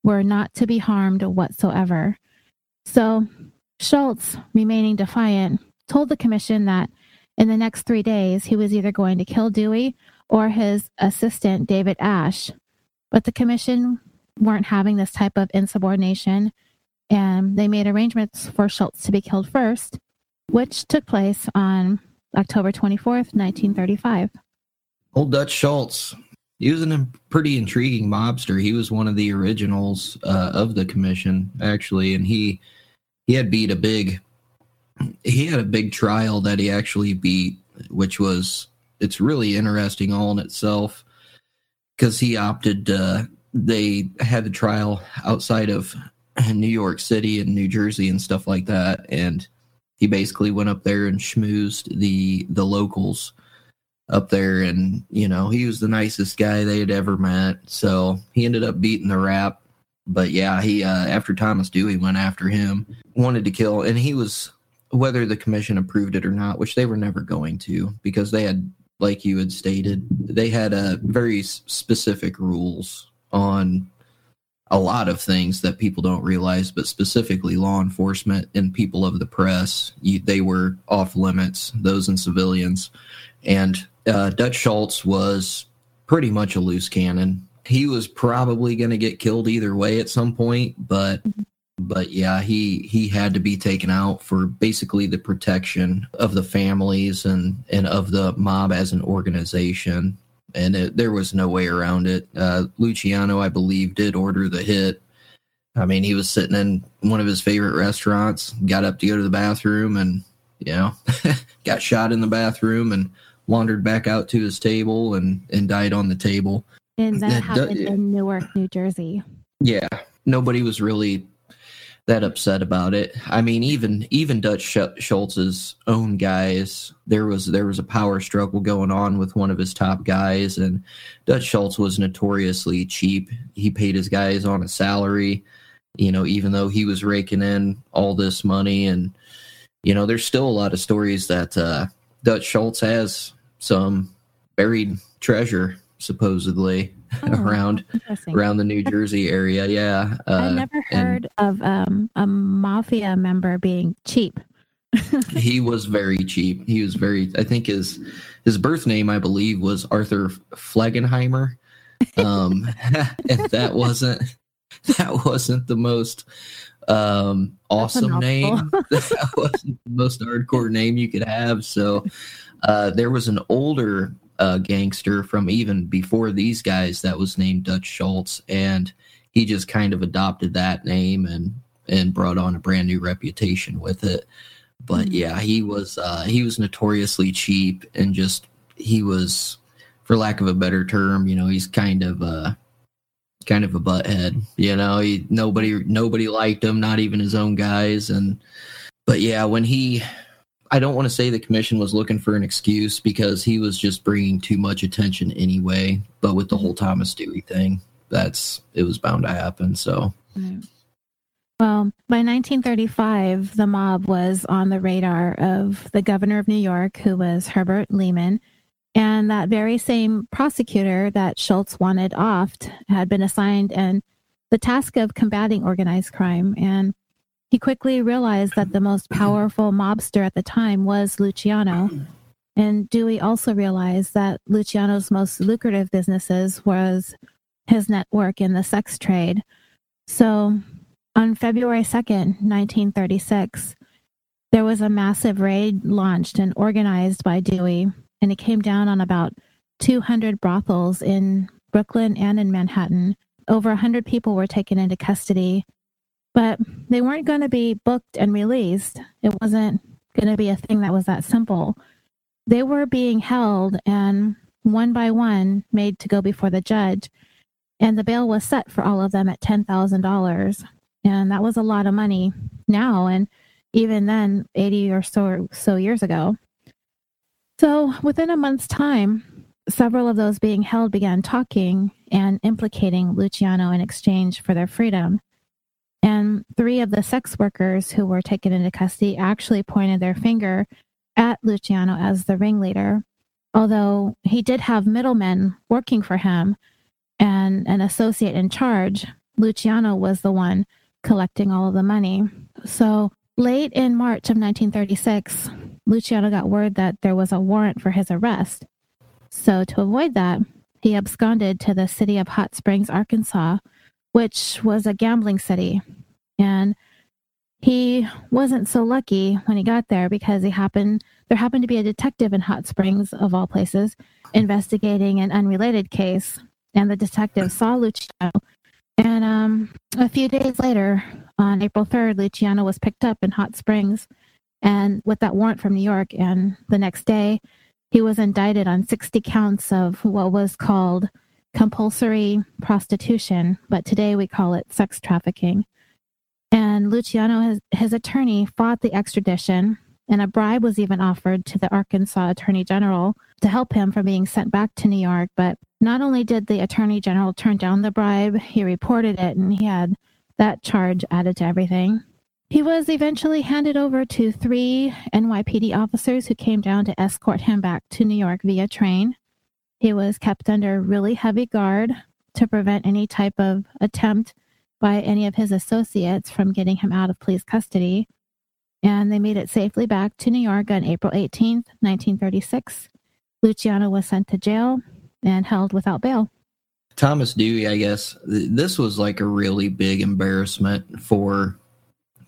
were not to be harmed whatsoever. So Schultz, remaining defiant, told the commission that in the next three days he was either going to kill Dewey or his assistant, David Ash. But the commission weren't having this type of insubordination, and they made arrangements for Schultz to be killed first which took place on October 24th, 1935. Old Dutch Schultz. He was a pretty intriguing mobster. He was one of the originals uh, of the commission, actually, and he he had beat a big he had a big trial that he actually beat, which was it's really interesting all in itself because he opted. Uh, they had the trial outside of New York City and New Jersey and stuff like that, and he basically went up there and schmoozed the the locals up there and you know he was the nicest guy they had ever met so he ended up beating the rap but yeah he uh, after thomas dewey went after him wanted to kill and he was whether the commission approved it or not which they were never going to because they had like you had stated they had a uh, very specific rules on a lot of things that people don't realize, but specifically law enforcement and people of the press, you, they were off limits, those and civilians. And uh, Dutch Schultz was pretty much a loose cannon. He was probably going to get killed either way at some point, but but yeah, he he had to be taken out for basically the protection of the families and and of the mob as an organization and it, there was no way around it. Uh, Luciano, I believe, did order the hit. I mean, he was sitting in one of his favorite restaurants, got up to go to the bathroom, and you know, got shot in the bathroom and wandered back out to his table and and died on the table. And that happened in Newark, New Jersey. Yeah, nobody was really that upset about it. I mean, even even Dutch Schultz's own guys, there was there was a power struggle going on with one of his top guys, and Dutch Schultz was notoriously cheap. He paid his guys on a salary, you know, even though he was raking in all this money, and you know, there's still a lot of stories that uh, Dutch Schultz has some buried treasure supposedly oh, around around the New Jersey area. Yeah, uh, I never heard of um, a mafia member being cheap. he was very cheap. He was very. I think his his birth name, I believe, was Arthur Flegenheimer. Um, and that wasn't that wasn't the most um awesome name that wasn't the most hardcore name you could have so uh there was an older uh, gangster from even before these guys that was named Dutch Schultz, and he just kind of adopted that name and and brought on a brand new reputation with it. But yeah, he was uh, he was notoriously cheap and just he was, for lack of a better term, you know, he's kind of uh kind of a butthead. You know, he nobody nobody liked him, not even his own guys. And but yeah, when he, I don't want to say the commission was looking for an excuse because he was just bringing too much attention anyway. But with the whole Thomas Dewey thing, that's it was bound to happen. So. Well, by 1935, the mob was on the radar of the governor of New York, who was Herbert Lehman, and that very same prosecutor that Schultz wanted offed had been assigned and the task of combating organized crime. And he quickly realized that the most powerful mobster at the time was Luciano. And Dewey also realized that Luciano's most lucrative businesses was his network in the sex trade. So on February 2nd, 1936, there was a massive raid launched and organized by Dewey and it came down on about 200 brothels in Brooklyn and in Manhattan. Over 100 people were taken into custody, but they weren't going to be booked and released. It wasn't going to be a thing that was that simple. They were being held and one by one made to go before the judge, and the bail was set for all of them at $10,000. And that was a lot of money now, and even then, 80 or so, so years ago. So within a month's time, several of those being held began talking and implicating Luciano in exchange for their freedom. And three of the sex workers who were taken into custody actually pointed their finger at Luciano as the ringleader, although he did have middlemen working for him and an associate in charge. Luciano was the one collecting all of the money. So late in March of 1936, Luciano got word that there was a warrant for his arrest. So, to avoid that, he absconded to the city of Hot Springs, Arkansas, which was a gambling city. And he wasn't so lucky when he got there because he happened there happened to be a detective in Hot Springs of all places investigating an unrelated case and the detective saw Luciano and um, a few days later on April 3rd Luciano was picked up in Hot Springs and with that warrant from New York. And the next day, he was indicted on 60 counts of what was called compulsory prostitution, but today we call it sex trafficking. And Luciano, his, his attorney, fought the extradition, and a bribe was even offered to the Arkansas Attorney General to help him from being sent back to New York. But not only did the Attorney General turn down the bribe, he reported it and he had that charge added to everything. He was eventually handed over to three NYPD officers who came down to escort him back to New York via train. He was kept under really heavy guard to prevent any type of attempt by any of his associates from getting him out of police custody. And they made it safely back to New York on April 18th, 1936. Luciano was sent to jail and held without bail. Thomas Dewey, I guess, this was like a really big embarrassment for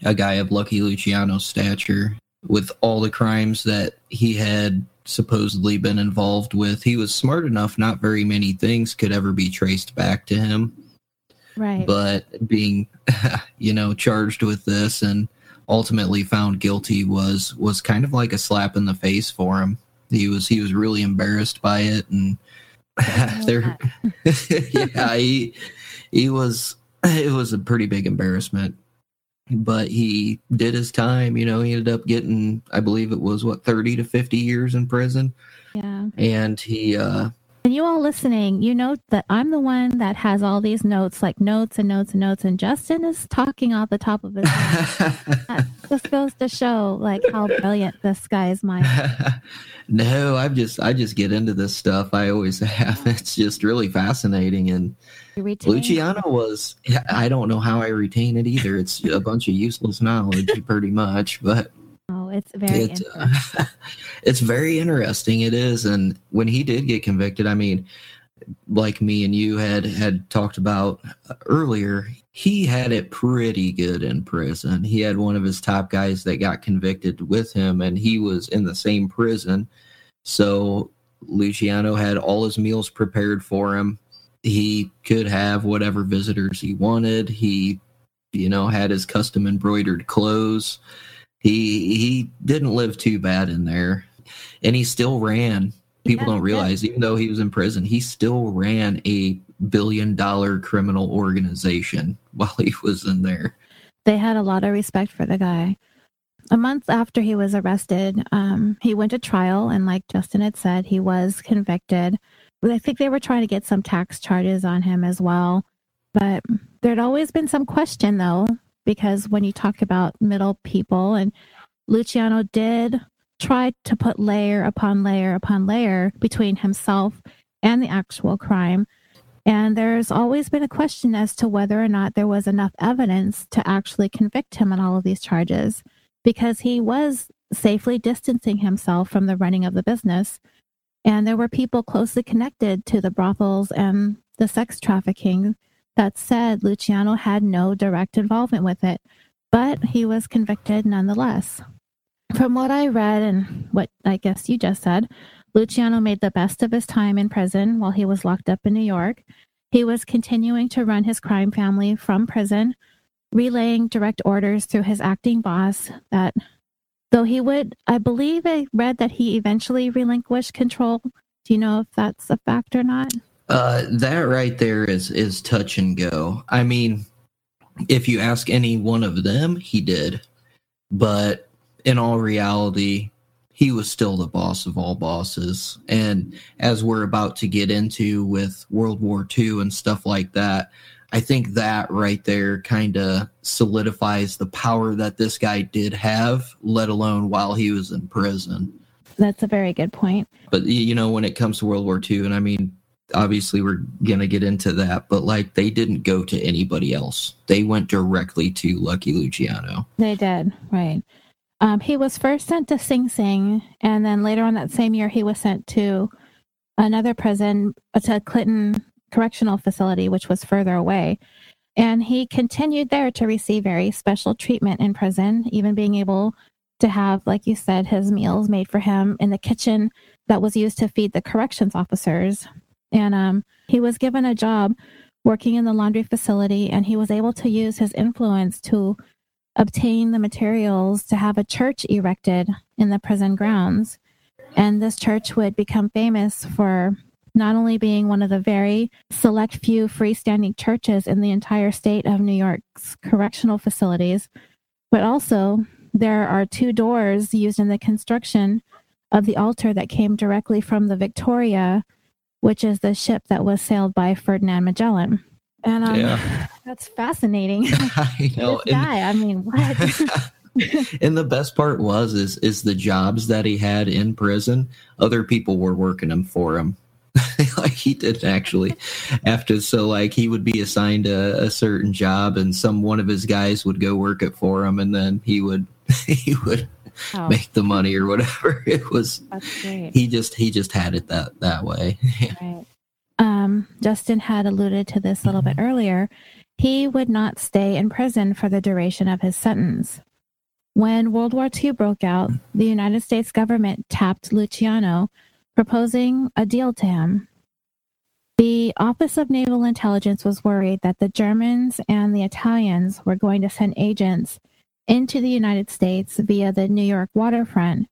a guy of Lucky Luciano's stature with all the crimes that he had supposedly been involved with. He was smart enough, not very many things could ever be traced back to him. Right. But being, you know, charged with this and ultimately found guilty was was kind of like a slap in the face for him. He was he was really embarrassed by it and there yeah, he he was it was a pretty big embarrassment but he did his time. You know, he ended up getting, I believe it was what, 30 to 50 years in prison. Yeah. And he, uh, and you all listening, you know that I'm the one that has all these notes, like notes and notes and notes, and Justin is talking off the top of his head. that just goes to show like how brilliant this guy's mind. no, I just I just get into this stuff. I always have. It's just really fascinating and Luciano was, I don't know how I retain it either. It's a bunch of useless knowledge, pretty much, but. Oh, it's very it, uh, it's very interesting. It is, and when he did get convicted, I mean, like me and you had had talked about earlier, he had it pretty good in prison. He had one of his top guys that got convicted with him, and he was in the same prison. So Luciano had all his meals prepared for him he could have whatever visitors he wanted. He, you know, had his custom embroidered clothes. He he didn't live too bad in there, and he still ran. People Yeah, don't realize, even though he was in prison, he still ran a billion dollar criminal organization while he was in there. They had a lot of respect for the guy. A month after he was arrested, um, he went to trial, and like Justin had said, he was convicted. I think they were trying to get some tax charges on him as well. But there'd always been some question, though, because when you talk about middle people, and Luciano did try to put layer upon layer upon layer between himself and the actual crime. And there's always been a question as to whether or not there was enough evidence to actually convict him on all of these charges because he was safely distancing himself from the running of the business. And there were people closely connected to the brothels and the sex trafficking that said Luciano had no direct involvement with it, but he was convicted nonetheless. From what I read and what I guess you just said, Luciano made the best of his time in prison while he was locked up in New York. He was continuing to run his crime family from prison, relaying direct orders through his acting boss that though he would I believe I read that he eventually relinquished control. Do you know if that's a fact or not? Uh, that right there is is touch and go. I mean, if you ask any one of them, he did, but in all reality, he was still the boss of all bosses. And as we're about to get into with World War II and stuff like that, I think that right there kind of solidifies the power that this guy did have, let alone while he was in prison. That's a very good point. But you know, when it comes to World War II, and I mean, obviously we're gonna get into that, but like they didn't go to anybody else; they went directly to Lucky Luciano. They did, right. Um, he was first sent to Sing Sing, and then later on that same year, he was sent to another prison, uh, to Clinton Correctional Facility, which was further away. And he continued there to receive very special treatment in prison, even being able to have, like you said, his meals made for him in the kitchen that was used to feed the corrections officers. And um, he was given a job working in the laundry facility, and he was able to use his influence to obtain the materials to have a church erected in the prison grounds. And this church would become famous for not only being one of the very select few freestanding churches in the entire state of New York's correctional facilities, but also there are two doors used in the construction of the altar that came directly from the Victoria, which is the ship that was sailed by Ferdinand Magellan. And um, Yeah. that's fascinating. I know. this guy, I mean, what? And, the best part was is is the jobs that he had in prison. Other people were working them for him. like he didn't actually after so like he would be assigned a, a certain job and some one of his guys would go work it for him and then he would he would Oh, make the money or whatever it was he just he just had it that that way Right. Um, Justin had alluded to this a little bit earlier. He would not stay in prison for the duration of his sentence. When World War II broke out, the United States government tapped Luciano, proposing a deal to him. The Office of Naval Intelligence was worried that the Germans and the Italians were going to send agents into the United States via the New York waterfront,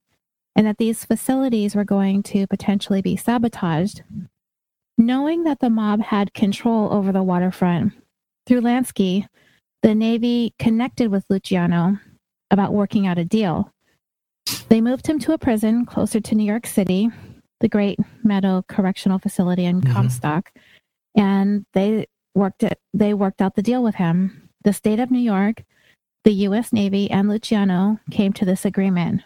and that these facilities were going to potentially be sabotaged. Knowing that the mob had control over the waterfront, through Lansky, the Navy connected with Luciano about working out a deal. They moved him to a prison closer to New York City, the Great Meadow Correctional Facility in Mhm. Comstock, and they worked it. They worked out the deal with him. The state of New York, the U.S. Navy, and Luciano came to this agreement.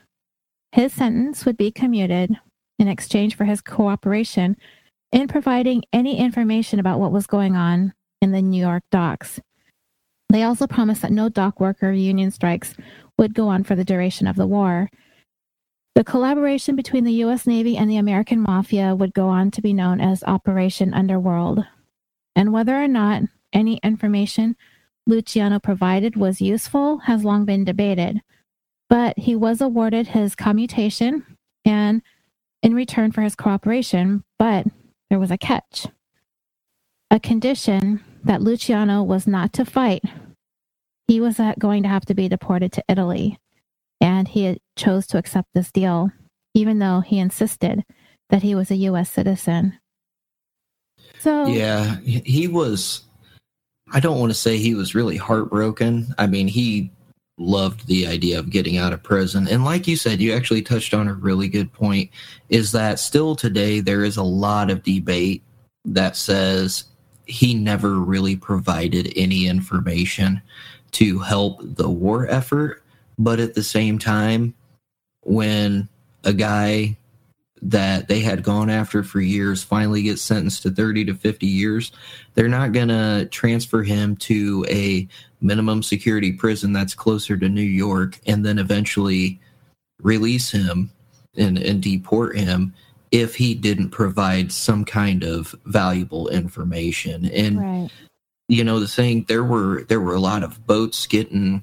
His sentence would be commuted in exchange for his cooperation in providing any information about what was going on in the New York docks. They also promised that no dock worker union strikes would go on for the duration of the war. The collaboration between the U.S. Navy and the American Mafia would go on to be known as Operation Underworld. And whether or not any information Luciano provided was useful has long been debated. But he was awarded his commutation and in return for his cooperation, but there was a catch. A condition that Luciano was not to fight. He was going to have to be deported to Italy. and he chose to accept this deal, even though he insisted that he was a U.S. citizen. So yeah, he was. I don't want to say he was really heartbroken. I mean, he loved the idea of getting out of prison. And like you said, you actually touched on a really good point is that still today there is a lot of debate that says he never really provided any information to help the war effort. But at the same time, when a guy that they had gone after for years finally gets sentenced to 30 to 50 years, they're not going to transfer him to a minimum security prison that's closer to New York and then eventually release him and, and deport him if he didn't provide some kind of valuable information. And right. you know, the thing there were there were a lot of boats getting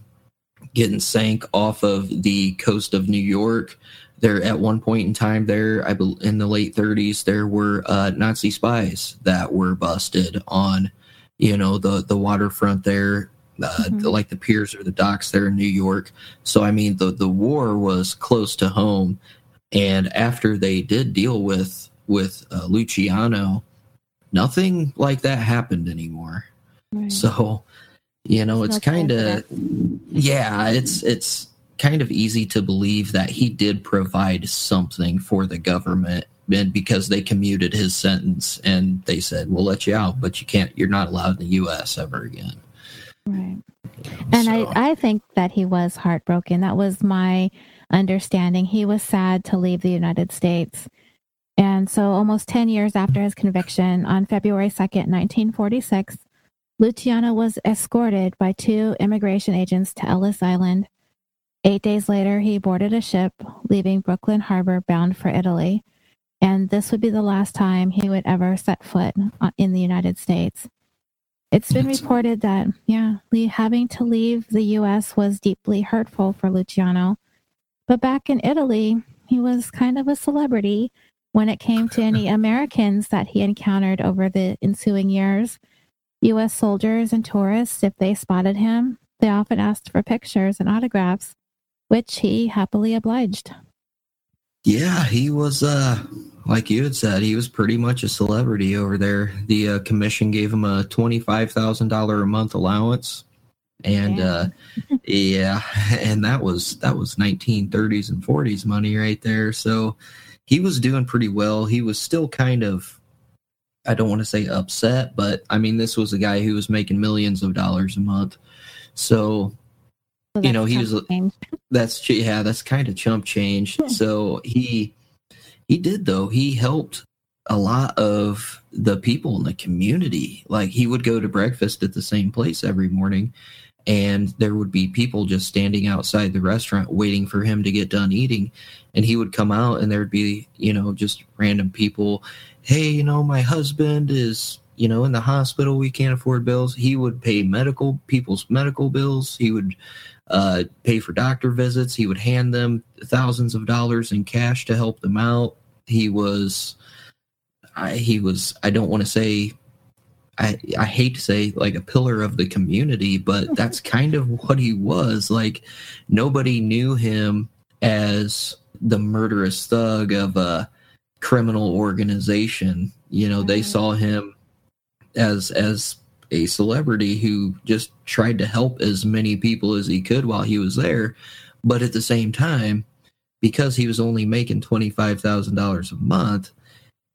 getting sank off of the coast of New York. There at one point in time there, I believe in the late 30s, there were uh, Nazi spies that were busted on, you know, the the waterfront there, uh, mm-hmm. the, like the piers or the docks there in New York. So I mean, the the war was close to home, and after they did deal with with uh, Luciano, nothing like that happened anymore. Right. So, you know, it's kind of yeah, it's it's kind of easy to believe that he did provide something for the government and because they commuted his sentence and they said we'll let you out but you can't you're not allowed in the us ever again right and so. I, I think that he was heartbroken that was my understanding. He was sad to leave the United States. And so, almost 10 years after his conviction, on February 2nd, 1946, Luciano was escorted by two immigration agents to Ellis Island. Eight days later, he boarded a ship leaving Brooklyn Harbor bound for Italy. And this would be the last time he would ever set foot in the United States. It's been reported that, yeah, having to leave the U.S. was deeply hurtful for Luciano. But back in Italy, he was kind of a celebrity when it came to any Americans that he encountered over the ensuing years. U.S. soldiers and tourists, if they spotted him, they often asked for pictures and autographs, which he happily obliged. Yeah, he was, uh, like you had said, he was pretty much a celebrity over there. The uh, commission gave him a $25,000 a month allowance and yeah. uh yeah and that was that was 1930s and 40s money right there so he was doing pretty well he was still kind of i don't want to say upset but i mean this was a guy who was making millions of dollars a month so you know he was that's yeah that's kind of chump change. So he he did though. He helped a lot of the people in the community. Like he would go to breakfast at the same place every morning and there would be people just standing outside the restaurant waiting for him to get done eating and he would come out and there'd be you know just random people hey you know my husband is you know in the hospital. We can't afford bills. He would pay medical people's medical bills. He would uh, pay for doctor visits he would hand them thousands of dollars in cash to help them out he was I, he was i don't want to say I, I hate to say like a pillar of the community, but that's kind of what he was. Like nobody knew him as the murderous thug of a criminal organization. You know, they saw him as as a celebrity who just tried to help as many people as he could while he was there. But at the same time, because he was only making twenty five thousand dollars a month,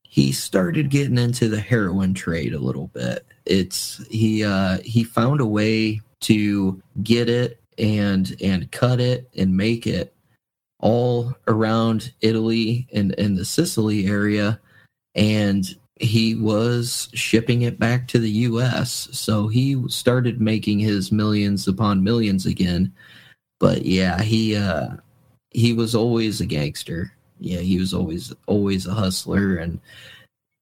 he started getting into the heroin trade a little bit. It's he uh, he found a way to get it and and cut it and make it all around Italy and, in the Sicily area and he was shipping it back to the US so he started making his millions upon millions again but yeah he uh he was always a gangster yeah, he was always always a hustler, and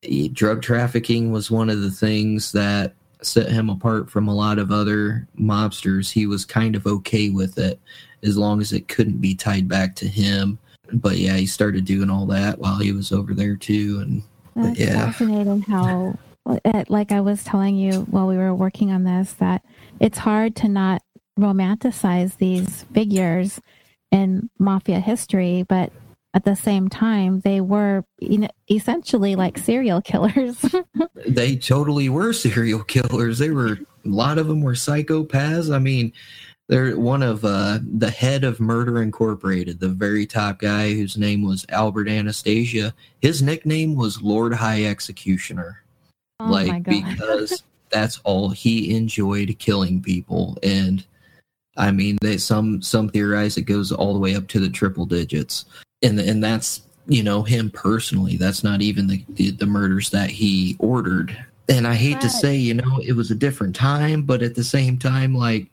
he, drug trafficking was one of the things that set him apart from a lot of other mobsters. He was kind of okay with it as long as it couldn't be tied back to him. But yeah, he started doing all that while he was over there too, and That's yeah, fascinating how. Uh, like I was telling you while we were working on this, that it's hard to not romanticize these figures in mafia history, but at the same time, they were you know, essentially like serial killers. they totally were serial killers. They were a lot of them were psychopaths. I mean, they're one of uh, the head of Murder Incorporated, the very top guy whose name was Albert Anastasia. His nickname was Lord High Executioner, Oh like because that's all he enjoyed killing people. And I mean, they some some theorize it goes all the way up to the triple digits, and and that's you know him personally. That's not even the the, the murders that he ordered. And I hate to say, you know, it was a different time, but at the same time, like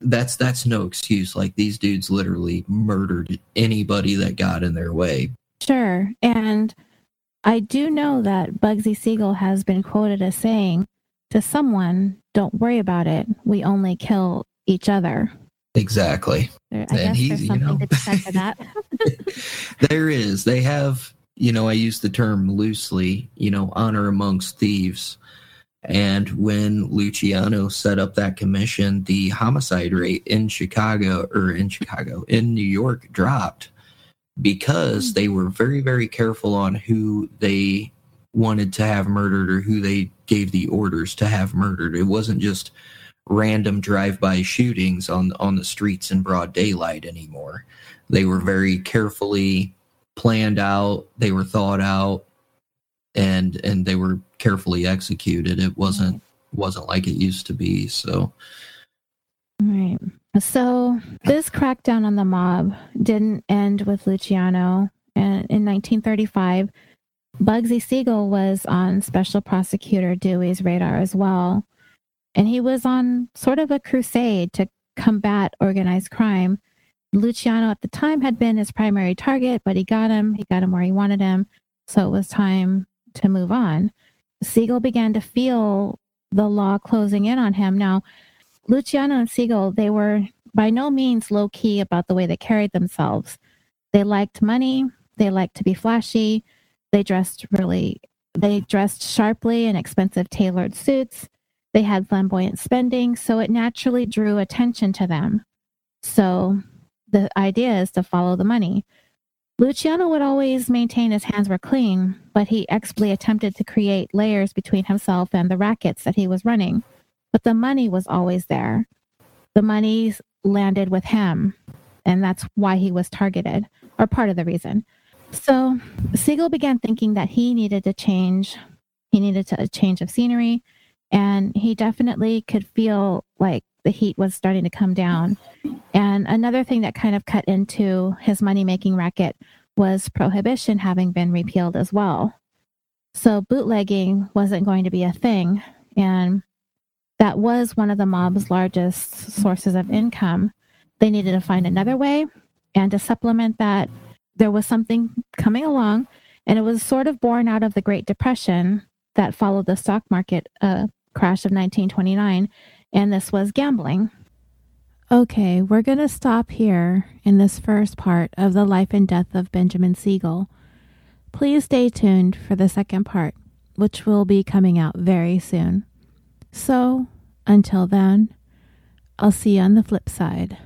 that's that's no excuse. Like these dudes literally murdered anybody that got in their way. Sure. And I do know that Bugsy Siegel has been quoted as saying to someone, don't worry about it. We only kill each other. Exactly. There, I And he's, you know. to be said for that. there is. They have, you know, I use the term loosely, you know, honor amongst thieves. And when Luciano set up that commission, the homicide rate in Chicago or in Chicago, in New York dropped because hmm. they were very, very careful on who they wanted to have murdered or who they gave the orders to have murdered. It wasn't just random drive-by shootings on on the streets in broad daylight anymore. They were very carefully planned out, they were thought out and and they were carefully executed. It wasn't wasn't like it used to be. So Right. So this crackdown on the mob didn't end with Luciano. And in 1935, Bugsy Siegel was on Special Prosecutor Dewey's radar as well. And he was on sort of a crusade to combat organized crime. Luciano at the time had been his primary target, but he got him. He got him where he wanted him. So it was time to move on. Siegel began to feel the law closing in on him. Now, Luciano and Siegel, they were by no means low key about the way they carried themselves. They liked money, they liked to be flashy, they dressed really they dressed sharply in expensive tailored suits. They had flamboyant spending, so it naturally drew attention to them. So the idea is to follow the money. Luciano would always maintain his hands were clean, but he expertly attempted to create layers between himself and the rackets that he was running. But the money was always there. The money landed with him, and that's why he was targeted, or part of the reason. So Siegel began thinking that he needed to change. He needed to, a change of scenery, and he definitely could feel like the heat was starting to come down. And another thing that kind of cut into his money making racket was prohibition having been repealed as well. So bootlegging wasn't going to be a thing. And that was one of the mob's largest sources of income. They needed to find another way. And to supplement that, there was something coming along, and it was sort of born out of the Great Depression that followed the stock market uh, crash of 1929. And this was gambling. Okay, we're going to stop here in this first part of the life and death of Benjamin Siegel. Please stay tuned for the second part, which will be coming out very soon. So, until then, I'll see you on the flip side.